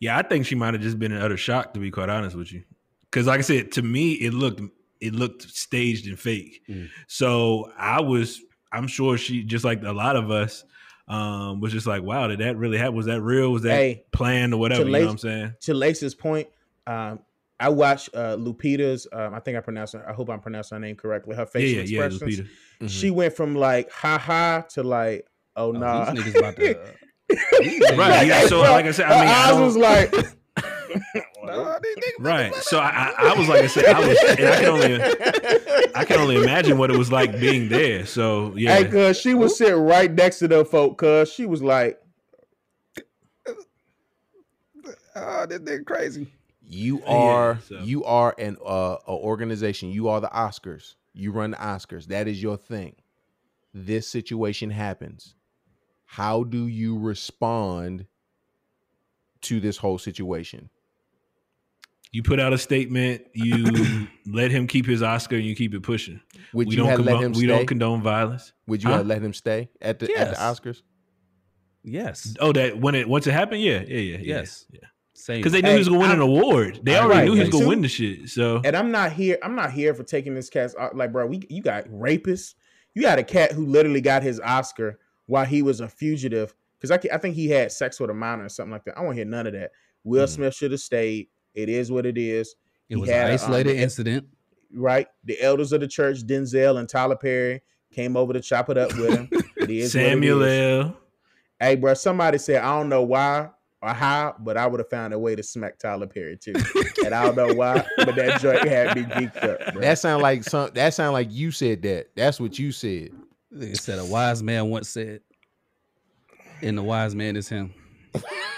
Yeah, I think she might have just been in utter shock, to be quite honest with you. Because, like I said, to me, it looked it looked staged and fake. Mm. So I was, I'm sure she, just like a lot of us, um, was just like, wow, did that really happen? Was that real? Was that hey, planned or whatever? You know what I'm saying? To Lace's point, um, I watched uh, Lupita's. Um, I think I pronounced. Her, I hope I'm pronouncing her name correctly. Her facial yeah, yeah, expressions. Yeah, mm-hmm. She went from like ha ha to like oh, oh nah. These niggas about to, uh, right. Yeah, so like I said, I mean, I, I was like. right. So I, I, was like I said, I was, and I can only, I can only imagine what it was like being there. So yeah, hey, cause she was sitting right next to the folk, cause she was like, "Oh, this nigga crazy." You are, yeah, so. you are an uh, a organization. You are the Oscars. You run the Oscars. That is your thing. This situation happens. How do you respond to this whole situation? You put out a statement. You let him keep his Oscar, and you keep it pushing. Would we you have let him? We stay? don't condone violence. Would you huh? have let him stay at the yes. at the Oscars? Yes. Oh, that when it once it happened, yeah, yeah, yeah, yes, yeah. Same. Because they knew hey, he was gonna win I'm, an award. They already right, knew he was gonna win the shit. So, and I'm not here. I'm not here for taking this cat. Uh, like, bro, we you got rapists. You got a cat who literally got his Oscar while he was a fugitive because I, I think he had sex with a minor or something like that. I won't hear none of that. Will mm. Smith should have stayed. It is what it is. It he was had, an isolated um, incident. Right. The elders of the church, Denzel and Tyler Perry, came over to chop it up with him. It is Samuel L. Hey, bro, somebody said, I don't know why or how, but I would have found a way to smack Tyler Perry too. and I don't know why, but that joint had me geeked up. Bro. That sound like some that sound like you said that. That's what you said. It said a wise man once said, and the wise man is him.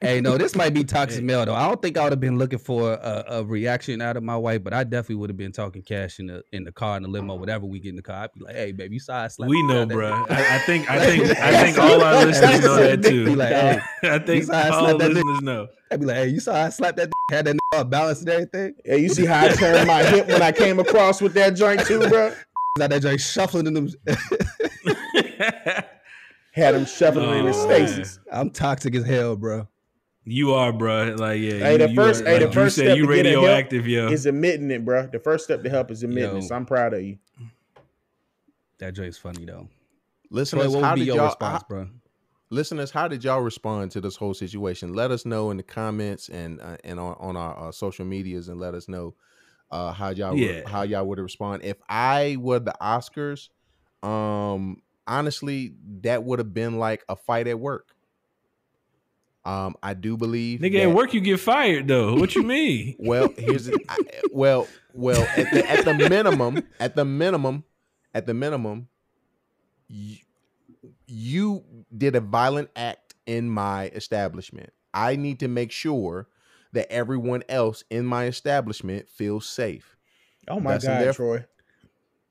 hey, no, this might be toxic male though. I don't think I would have been looking for a, a, reaction out of my wife, but I definitely would have been talking cash in the in the car in the limo, whatever we get in the car. I'd be like, "Hey, baby, you saw I slapped." We know, bro. I, I, think I think I think all our listeners know that too. Like, hey, I think I all our listeners know. I'd be like, "Hey, you saw I slapped that? Had that balance and everything." Yeah, you see how I turned my hip when I came across with that joint too, bro. Got that joint shuffling in them. Had him shuffling oh, in his stasis. I'm toxic as hell, bro. You are, bro. Like, yeah. Hey, the you, first, you are, hey, the like first step you to radioactive, yo. Is admitting it, bro. The first step to help is admitting yo, it. So I'm proud of you. That joke's funny though. Listeners, Troy, how did y'all, response, how, bro? Listeners, how did y'all respond to this whole situation? Let us know in the comments and uh, and on, on our uh, social medias, and let us know uh, how y'all yeah. how y'all would respond. If I were the Oscars, um, honestly, that would have been like a fight at work. Um, I do believe, nigga, that, at work you get fired though. What you mean? well, here's the, I, well, well, at the, at the minimum, at the minimum, at the minimum, you, you did a violent act in my establishment. I need to make sure that everyone else in my establishment feels safe. Oh my That's god, Troy.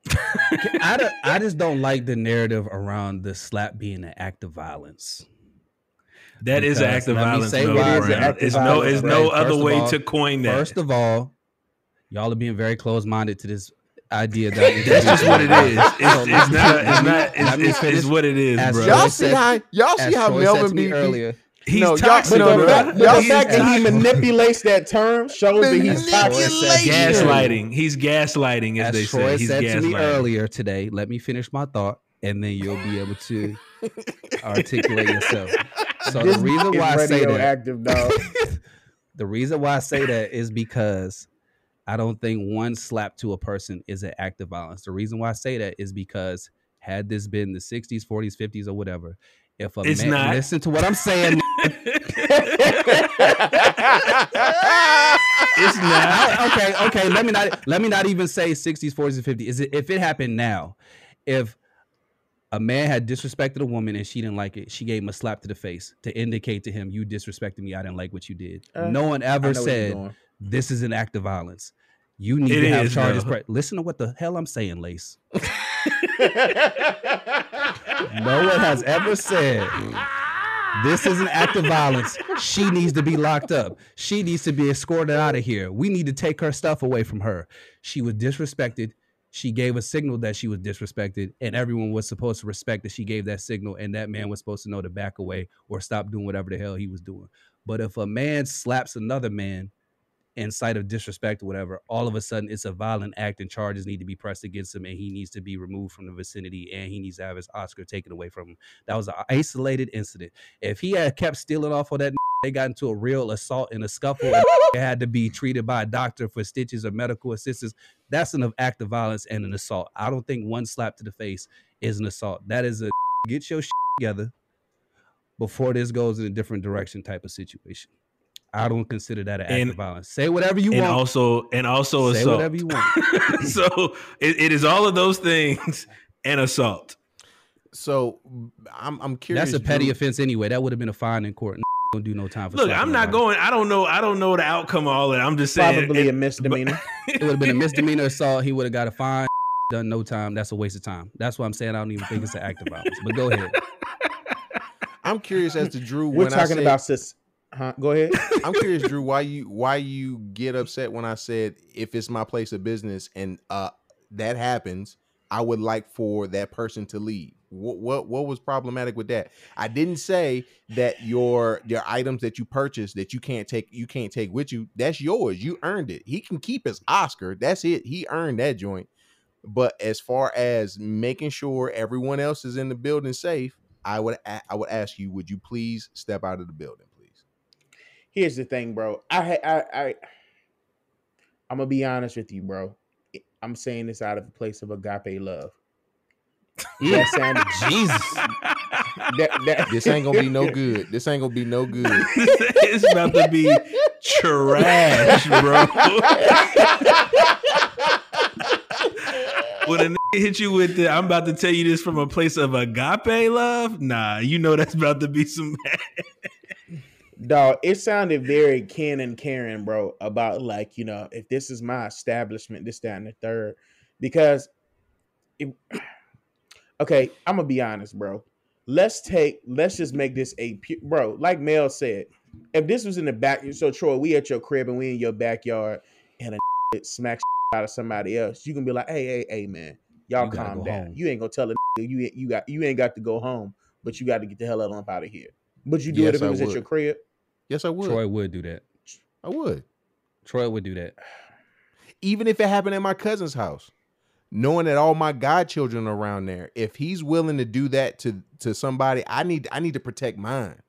I, I just don't like the narrative around the slap being an act of violence. That because is an act of violence. Say no, it's no, it's no other way all, to coin that. First of all, y'all are being very close minded to this idea that that's just what it is. It's, it's not. It's not. It's, it's, it's, what it is, bro. Y'all see how y'all see how Melvin be earlier. He's no, toxic, y'all, no, no, the fact that he manipulates that term shows that he's toxic. Gaslighting. He's gaslighting, as, as they Troy say. He's said gaslighting. to me earlier today. Let me finish my thought, and then you'll be able to articulate yourself. So this the reason why I say that, active, dog. The reason why I say that is because I don't think one slap to a person is an act of violence. The reason why I say that is because had this been the 60s, 40s, 50s, or whatever, if a It's man not. listen to what I'm saying, it's not. Okay, okay. Let me not let me not even say 60s, 40s, and 50s. Is it if it happened now, if a man had disrespected a woman and she didn't like it, she gave him a slap to the face to indicate to him, "You disrespected me. I didn't like what you did." Uh, no one ever know where you're said this is an act of violence. You need It to have is, charges. though. Pre- Listen to what the hell I'm saying, Lace. No one has ever said this is an act of violence. She needs to be locked up. She needs to be escorted out of here. We need to take her stuff away from her. She was disrespected. She gave a signal that she was disrespected, and everyone was supposed to respect that she gave that signal, and that man was supposed to know to back away or stop doing whatever the hell he was doing. But if a man slaps another man in sight of disrespect or whatever, all of a sudden it's a violent act and charges need to be pressed against him and he needs to be removed from the vicinity and he needs to have his Oscar taken away from him. That was an isolated incident. If he had kept stealing off of that, they got into a real assault and a scuffle and had to be treated by a doctor for stitches or medical assistance, that's an act of violence and an assault. I don't think one slap to the face is an assault. That is a get your together before this goes in a different direction type of situation. I don't consider that an act And- of violence. Say whatever you want. and want. also and also Say assault. whatever you want. so it, it is all of those things and assault. So I'm I'm curious. That's a petty Drew. offense anyway. That would have been a fine in court. Don't do no time for. Look, I'm not going. I don't know. I don't know the outcome of all that. I'm just saying. Probably it- a misdemeanor. It would have been a misdemeanor assault. He would have got a fine. Done no time. That's a waste of time. That's why I'm saying I don't even think it's an act of violence. But go ahead. I'm curious as to Drew. We're when I talking said- about sis. Huh? Go ahead. I'm curious, Drew, why you why you get upset when I said if it's my place of business and uh that happens, I would like for that person to leave. What what what was problematic with that? I didn't say that your your items that you purchased that you can't take you can't take with you. That's yours. You earned it. He can keep his Oscar. That's it. He earned that joint. But as far as making sure everyone else is in the building safe, I would I would ask you, would you please step out of the building? Here's the thing, bro. I I I I'm gonna be honest with you, bro. I'm saying this out of a place of agape love. That sounded Jesus. that, that This ain't gonna be no good. This ain't gonna be no good. it's about to be trash, bro. when a nigga hit you with the, I'm about to tell you this from a place of agape love. Nah, you know that's about to be some. Dog, it sounded very Ken and Karen, bro, about like, you know, if this is my establishment, this, that, and the third. Because it, okay, I'm gonna be honest, bro. Let's take let's just make this a pu- bro, like Mel said. If this was in the back, so Troy, we at your crib and we in your backyard and a smacks out of somebody else, you can be like, hey, hey, hey, man, y'all You calm down. home. You ain't gonna tell a you ain't- you got you ain't got to go home, but you got to get the hell out of here. But you do Yes, it if it was at your crib? Yes, I would. Troy would do that. I would. Troy would do that. Even if it happened at my cousin's house, knowing that all my godchildren are around there, if he's willing to do that to to somebody, I need I need to protect mine.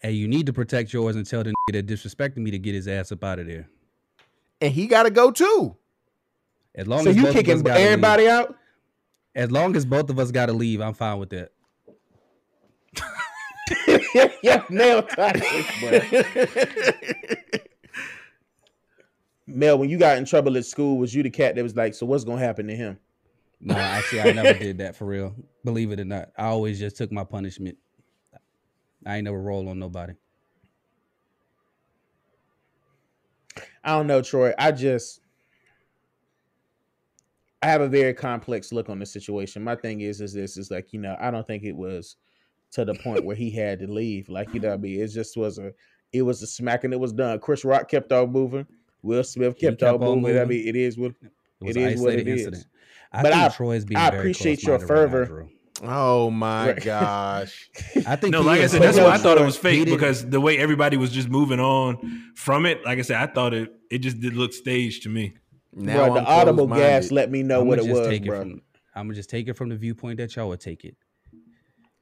Hey, you need to protect yours and tell the nigga that disrespected me to get his ass up out of there. And he gotta go too. As long So as you both of us kicking gotta leave- everybody out? as long as both of us got to leave, I'm fine with that. Yeah, nail tactics, bro. Mel, when you got in trouble at school, was you the cat that was like, "So what's gonna happen to him?" No, actually, I never did that for real. Believe it or not, I always just took my punishment. I ain't never roll on nobody. I don't know, Troy. I just I have a very complex look on the situation. My thing is, is this is like you know, I don't think it was to the point where he had to leave. Like you know, what I mean, it just was a it was a smack and it was done. Chris Rock kept on moving. Will Smith kept, kept on on moving. I mean, it is what It was It an is what it is. I But think I- Troy's being I very appreciate your close-minded right fervor. Oh my Right. gosh. I think No, he like I said, that's why I thought it was fake didn't- because the way everybody was just moving on from it. Like I said, I thought it it just did look staged to me. Now bro, the I'm audible gas let me know I'ma what it was, take bro. From, I'm gonna just take it from the viewpoint that y'all would take it.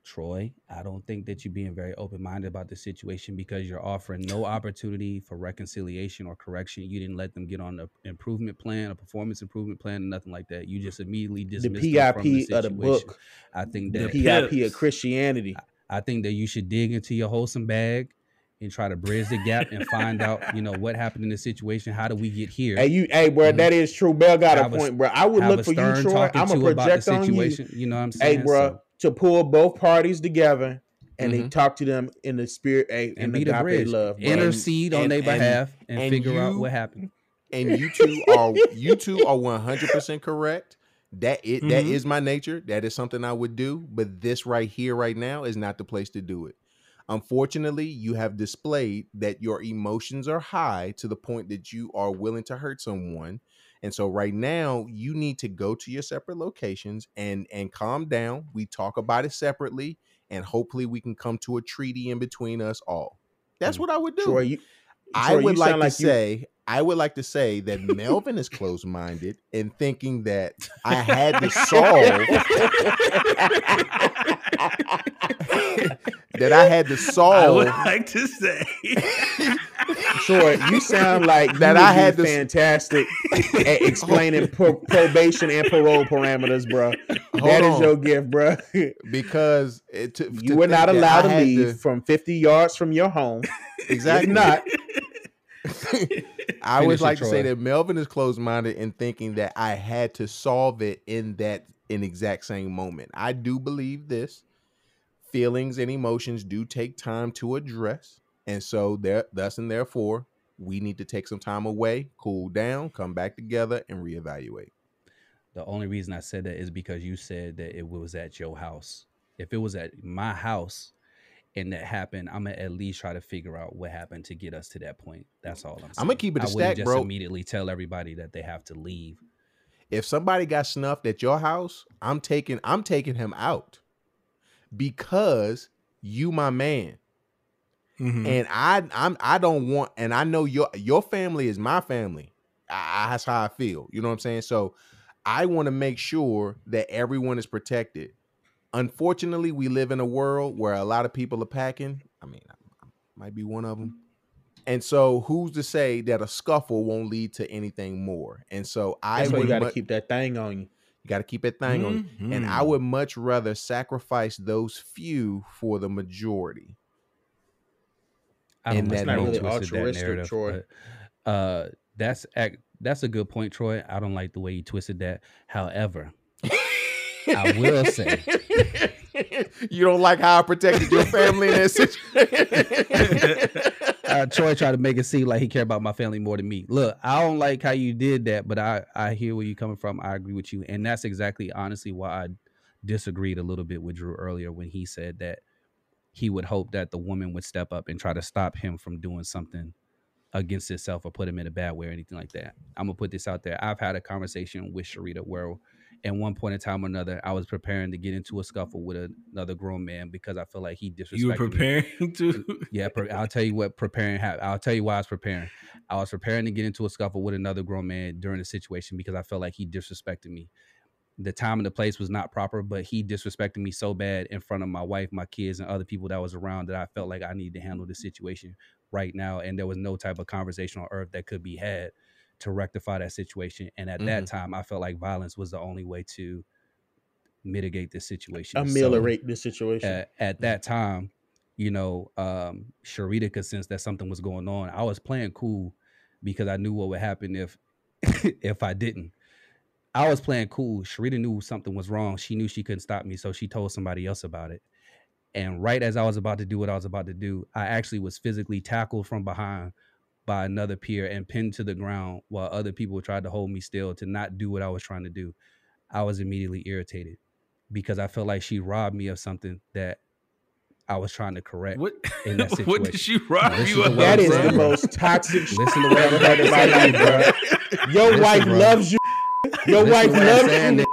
Troy, I don't think that you're being very open minded about the situation because you're offering no opportunity for reconciliation or correction. You didn't let them get on the improvement plan, a performance improvement plan, nothing like that. You just immediately The dismissed them from the PIP of the book, I think the that PIP Pips. of Christianity. I think that you should dig into your wholesome bag and try to bridge the gap and find out, you know, what happened in the situation. How do we get here? Hey, you, hey, bro, Mhm. that is true. Bell got a a- point, bro. I would look for you, Troy. I'm a the project on you. You know what I'm saying? Hey, bro, So- to pull both parties together and they Mhm. talk to them in the spirit, hey, and the be the agape bridge. love, bro. Intercede on and- their and- behalf and, and figure out what happened. and you two are you two are 100% correct that it that Mhm. is my nature that is something i would do but this right here right now is not the place to do it unfortunately you have displayed that your emotions are high to the point that you are willing to hurt someone and so right now you need to go to your separate locations and and calm down. We talk about it separately and hopefully we can come to a treaty in between us all. That's Mm. what i would do. Troy, you, I Troy, would like to say, I would like to say that Melvin is closed minded in thinking that I had to solve that I had to solve. I would like to say. Troy, you sound like That that. I I had had to- fantastic at explaining pro- probation and parole parameters, bro. Hold That is on, your gift, bro. because it, to, You were not allowed to had leave from 50 yards from your home. exactly. If not, I would like to say that Melvin is closed minded in thinking that I had to solve it in that in exact same moment. I do believe this. Feelings and emotions do take time to address. And so there thus and therefore, we need to take some time away, cool down, come back together, and reevaluate. The only reason I said that is because you said that it was at your house. If it was at my house and that happened, I'm gonna at least try to figure out what happened to get us to that point. That's all I'm saying. I'ma keep it a I wouldn't stack, just bro. immediately tell everybody that they have to leave. If somebody got snuffed at your house, I'm taking I'm taking him out because you my man. Mhm. and I I'm I don't want and I know your your family is my family. I, that's how I feel. You know what I'm saying? So I want to make sure that everyone is protected. Unfortunately, we live in a world where a lot of people are packing. I mean, I, might be one of them. And so, who's to say that a scuffle won't lead to anything more? And so, I that's would you got to mu- keep that thing on you. you got to keep that thing on. you. And I Mhm. would much rather sacrifice those few for the majority. I And don't that like the way you don't- twisted that altruistic, narrative, Troy. but, uh, that's ac- that's a good point, Troy. I don't like the way you twisted that. However, I will say- you don't like how I protected your family in that situation. uh, Troy tried to make it seem like he cared about my family more than me. Look, I don't like how you did that, but I I hear where you're coming from. I agree with you, and that's exactly honestly why I disagreed a little bit with Drew earlier when he said that he would hope that the woman would step up and try to stop him from doing something against himself or put him in a bad way or anything like that. I'm gonna put this out there. I've had a conversation with Sharita where at one point in time or another, I was preparing to get into a scuffle with another grown man because I feel like he disrespected me. you were me. preparing to. Yeah, I'll tell you what preparing. Ha- I'll tell you why I was preparing. I was preparing to get into a scuffle with another grown man during the situation because I felt like he disrespected me. The time and the place was not proper, but he disrespected me so bad in front of my wife, my kids, and other people that was around that I felt like I needed to handle the situation right now, and there was no type of conversation on earth that could be had to rectify that situation. And at that time, I felt like violence was the only way to mitigate this situation. So- Ameliorate this situation. at, at that time, you know, um, Sharita could sense that something was going on. I was playing cool because I knew what would happen if if I didn't. I was playing cool. Sharita knew something was wrong. She knew she couldn't stop me, so she told somebody else about it. And right as I was about to do what I was about to do, I actually was physically tackled from behind by another peer and pinned to the ground while other people tried to hold me still to not do what I was trying to do. I was immediately irritated because I felt like she robbed me of something that I was trying to correct. What? in that what did she situation. rob Listen you of? what that I'm is saying, the most toxic shit Listen to I've what ever I'm heard in my life, bro. Your Listen, wife bro. loves you. Your Listen wife to what I'm loves saying, you.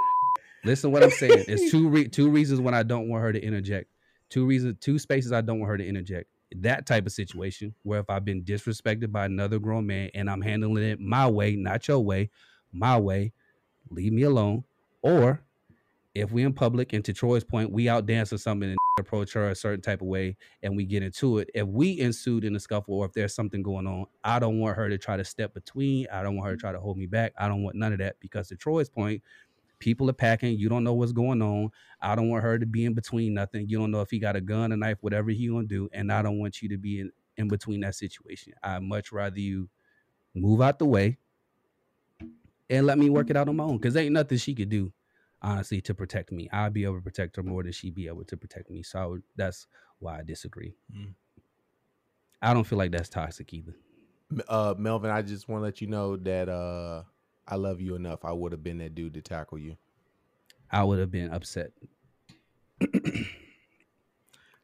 Listen to what I'm saying. It's two re- two reasons when I don't want her to interject. Two reasons, two spaces I don't want her to interject. That type of situation where if I've been disrespected by another grown man and I'm handling it my way, not your way, my way, leave me alone. Or if we're in public and to Troy's point, we out dancing something and approach her a certain type of way and we get into it. If we ensued in a scuffle or if there's something going on, I don't want her to try to step between. I don't want her to try to hold me back. I don't want none of that because to Troy's point, people are packing. You don't know what's going on. I don't want her to be in between nothing. You don't know if he got a gun, a knife, whatever he gonna do. And I don't want you to be in, in between that situation. I much rather you move out the way and let me work it out on my own. Cause ain't nothing she could do honestly to protect me. I'd be able to protect her more than she'd be able to protect me. So would, that's why I disagree. Mm. I don't feel like that's toxic either. Uh, Melvin, I just want to let you know that uh, I love you enough. I would have been that dude to tackle you. I would have been upset.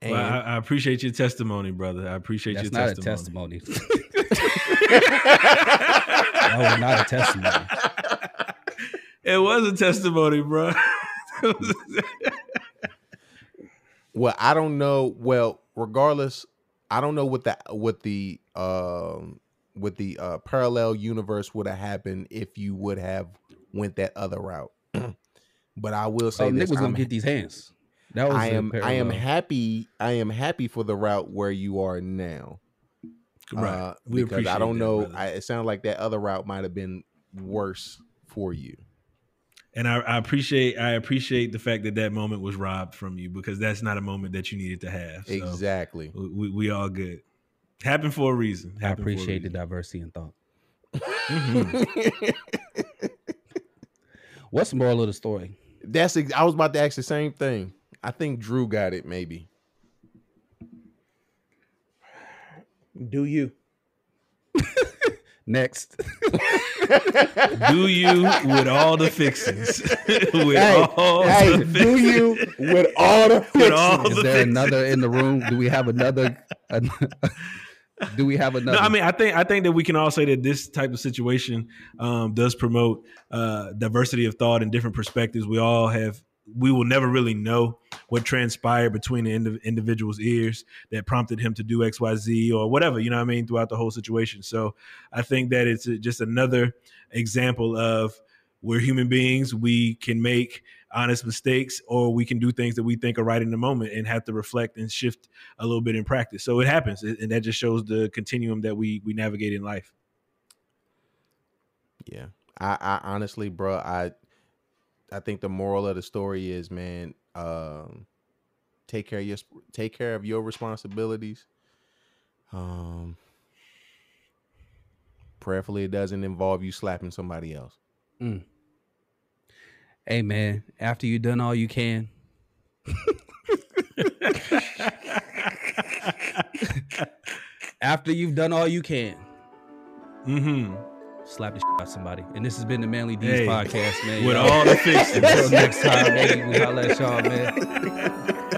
well, I, I, appreciate your testimony, brother. I appreciate that's your not testimony. a testimony. that was not a testimony. It was a testimony, bro. well, I don't know. Well, regardless, I don't know what the what the um what the uh, parallel universe would have happened if you would have went that other route. but I will say oh, this: was gonna get these hands. That was I am I am happy. I am happy for the route where you are now. Right. Uh, we because I don't know. I, it sounded like that other route might have been worse for you and I, I, appreciate I appreciate the fact that that moment was robbed from you because that's not a moment that you needed to have. So exactly. We, we all good. Happened for a reason. Happened I appreciate the diversity in thought. mm-hmm. What's the moral of the story? That's I was about to ask the same thing. I think Drew got it. Maybe. Do you? Next. do you with all the fixings? with hey, all hey, the do you with all the fixings? All Is the there fixings. another in the room? Do we have another? Do we have another? No, I mean, I think I think that we can all say that this type of situation um, does promote uh, diversity of thought and different perspectives. We all have we will never really know what transpired between the indiv- individual's ears that prompted him to do X, Y, Z, or whatever. You know what I mean throughout the whole situation. So I think that it's just another example of we're human beings. We can make honest mistakes, or we can do things that we think are right in the moment and have to reflect and shift a little bit in practice. So it happens, and that just shows the continuum that we we navigate in life. Yeah, I, I honestly, bro, I I think the moral of the story is, man, um, take care of your take care of your responsibilities. Um, prayerfully, it doesn't involve you slapping somebody else. Mm. Hey, man, after you've done all you can. after you've done all you can. Mm-hmm slap the shit out somebody. And this has been the Manly D's hey, podcast, man. With all the fixes. Until next time, maybe we holla at y'all, man.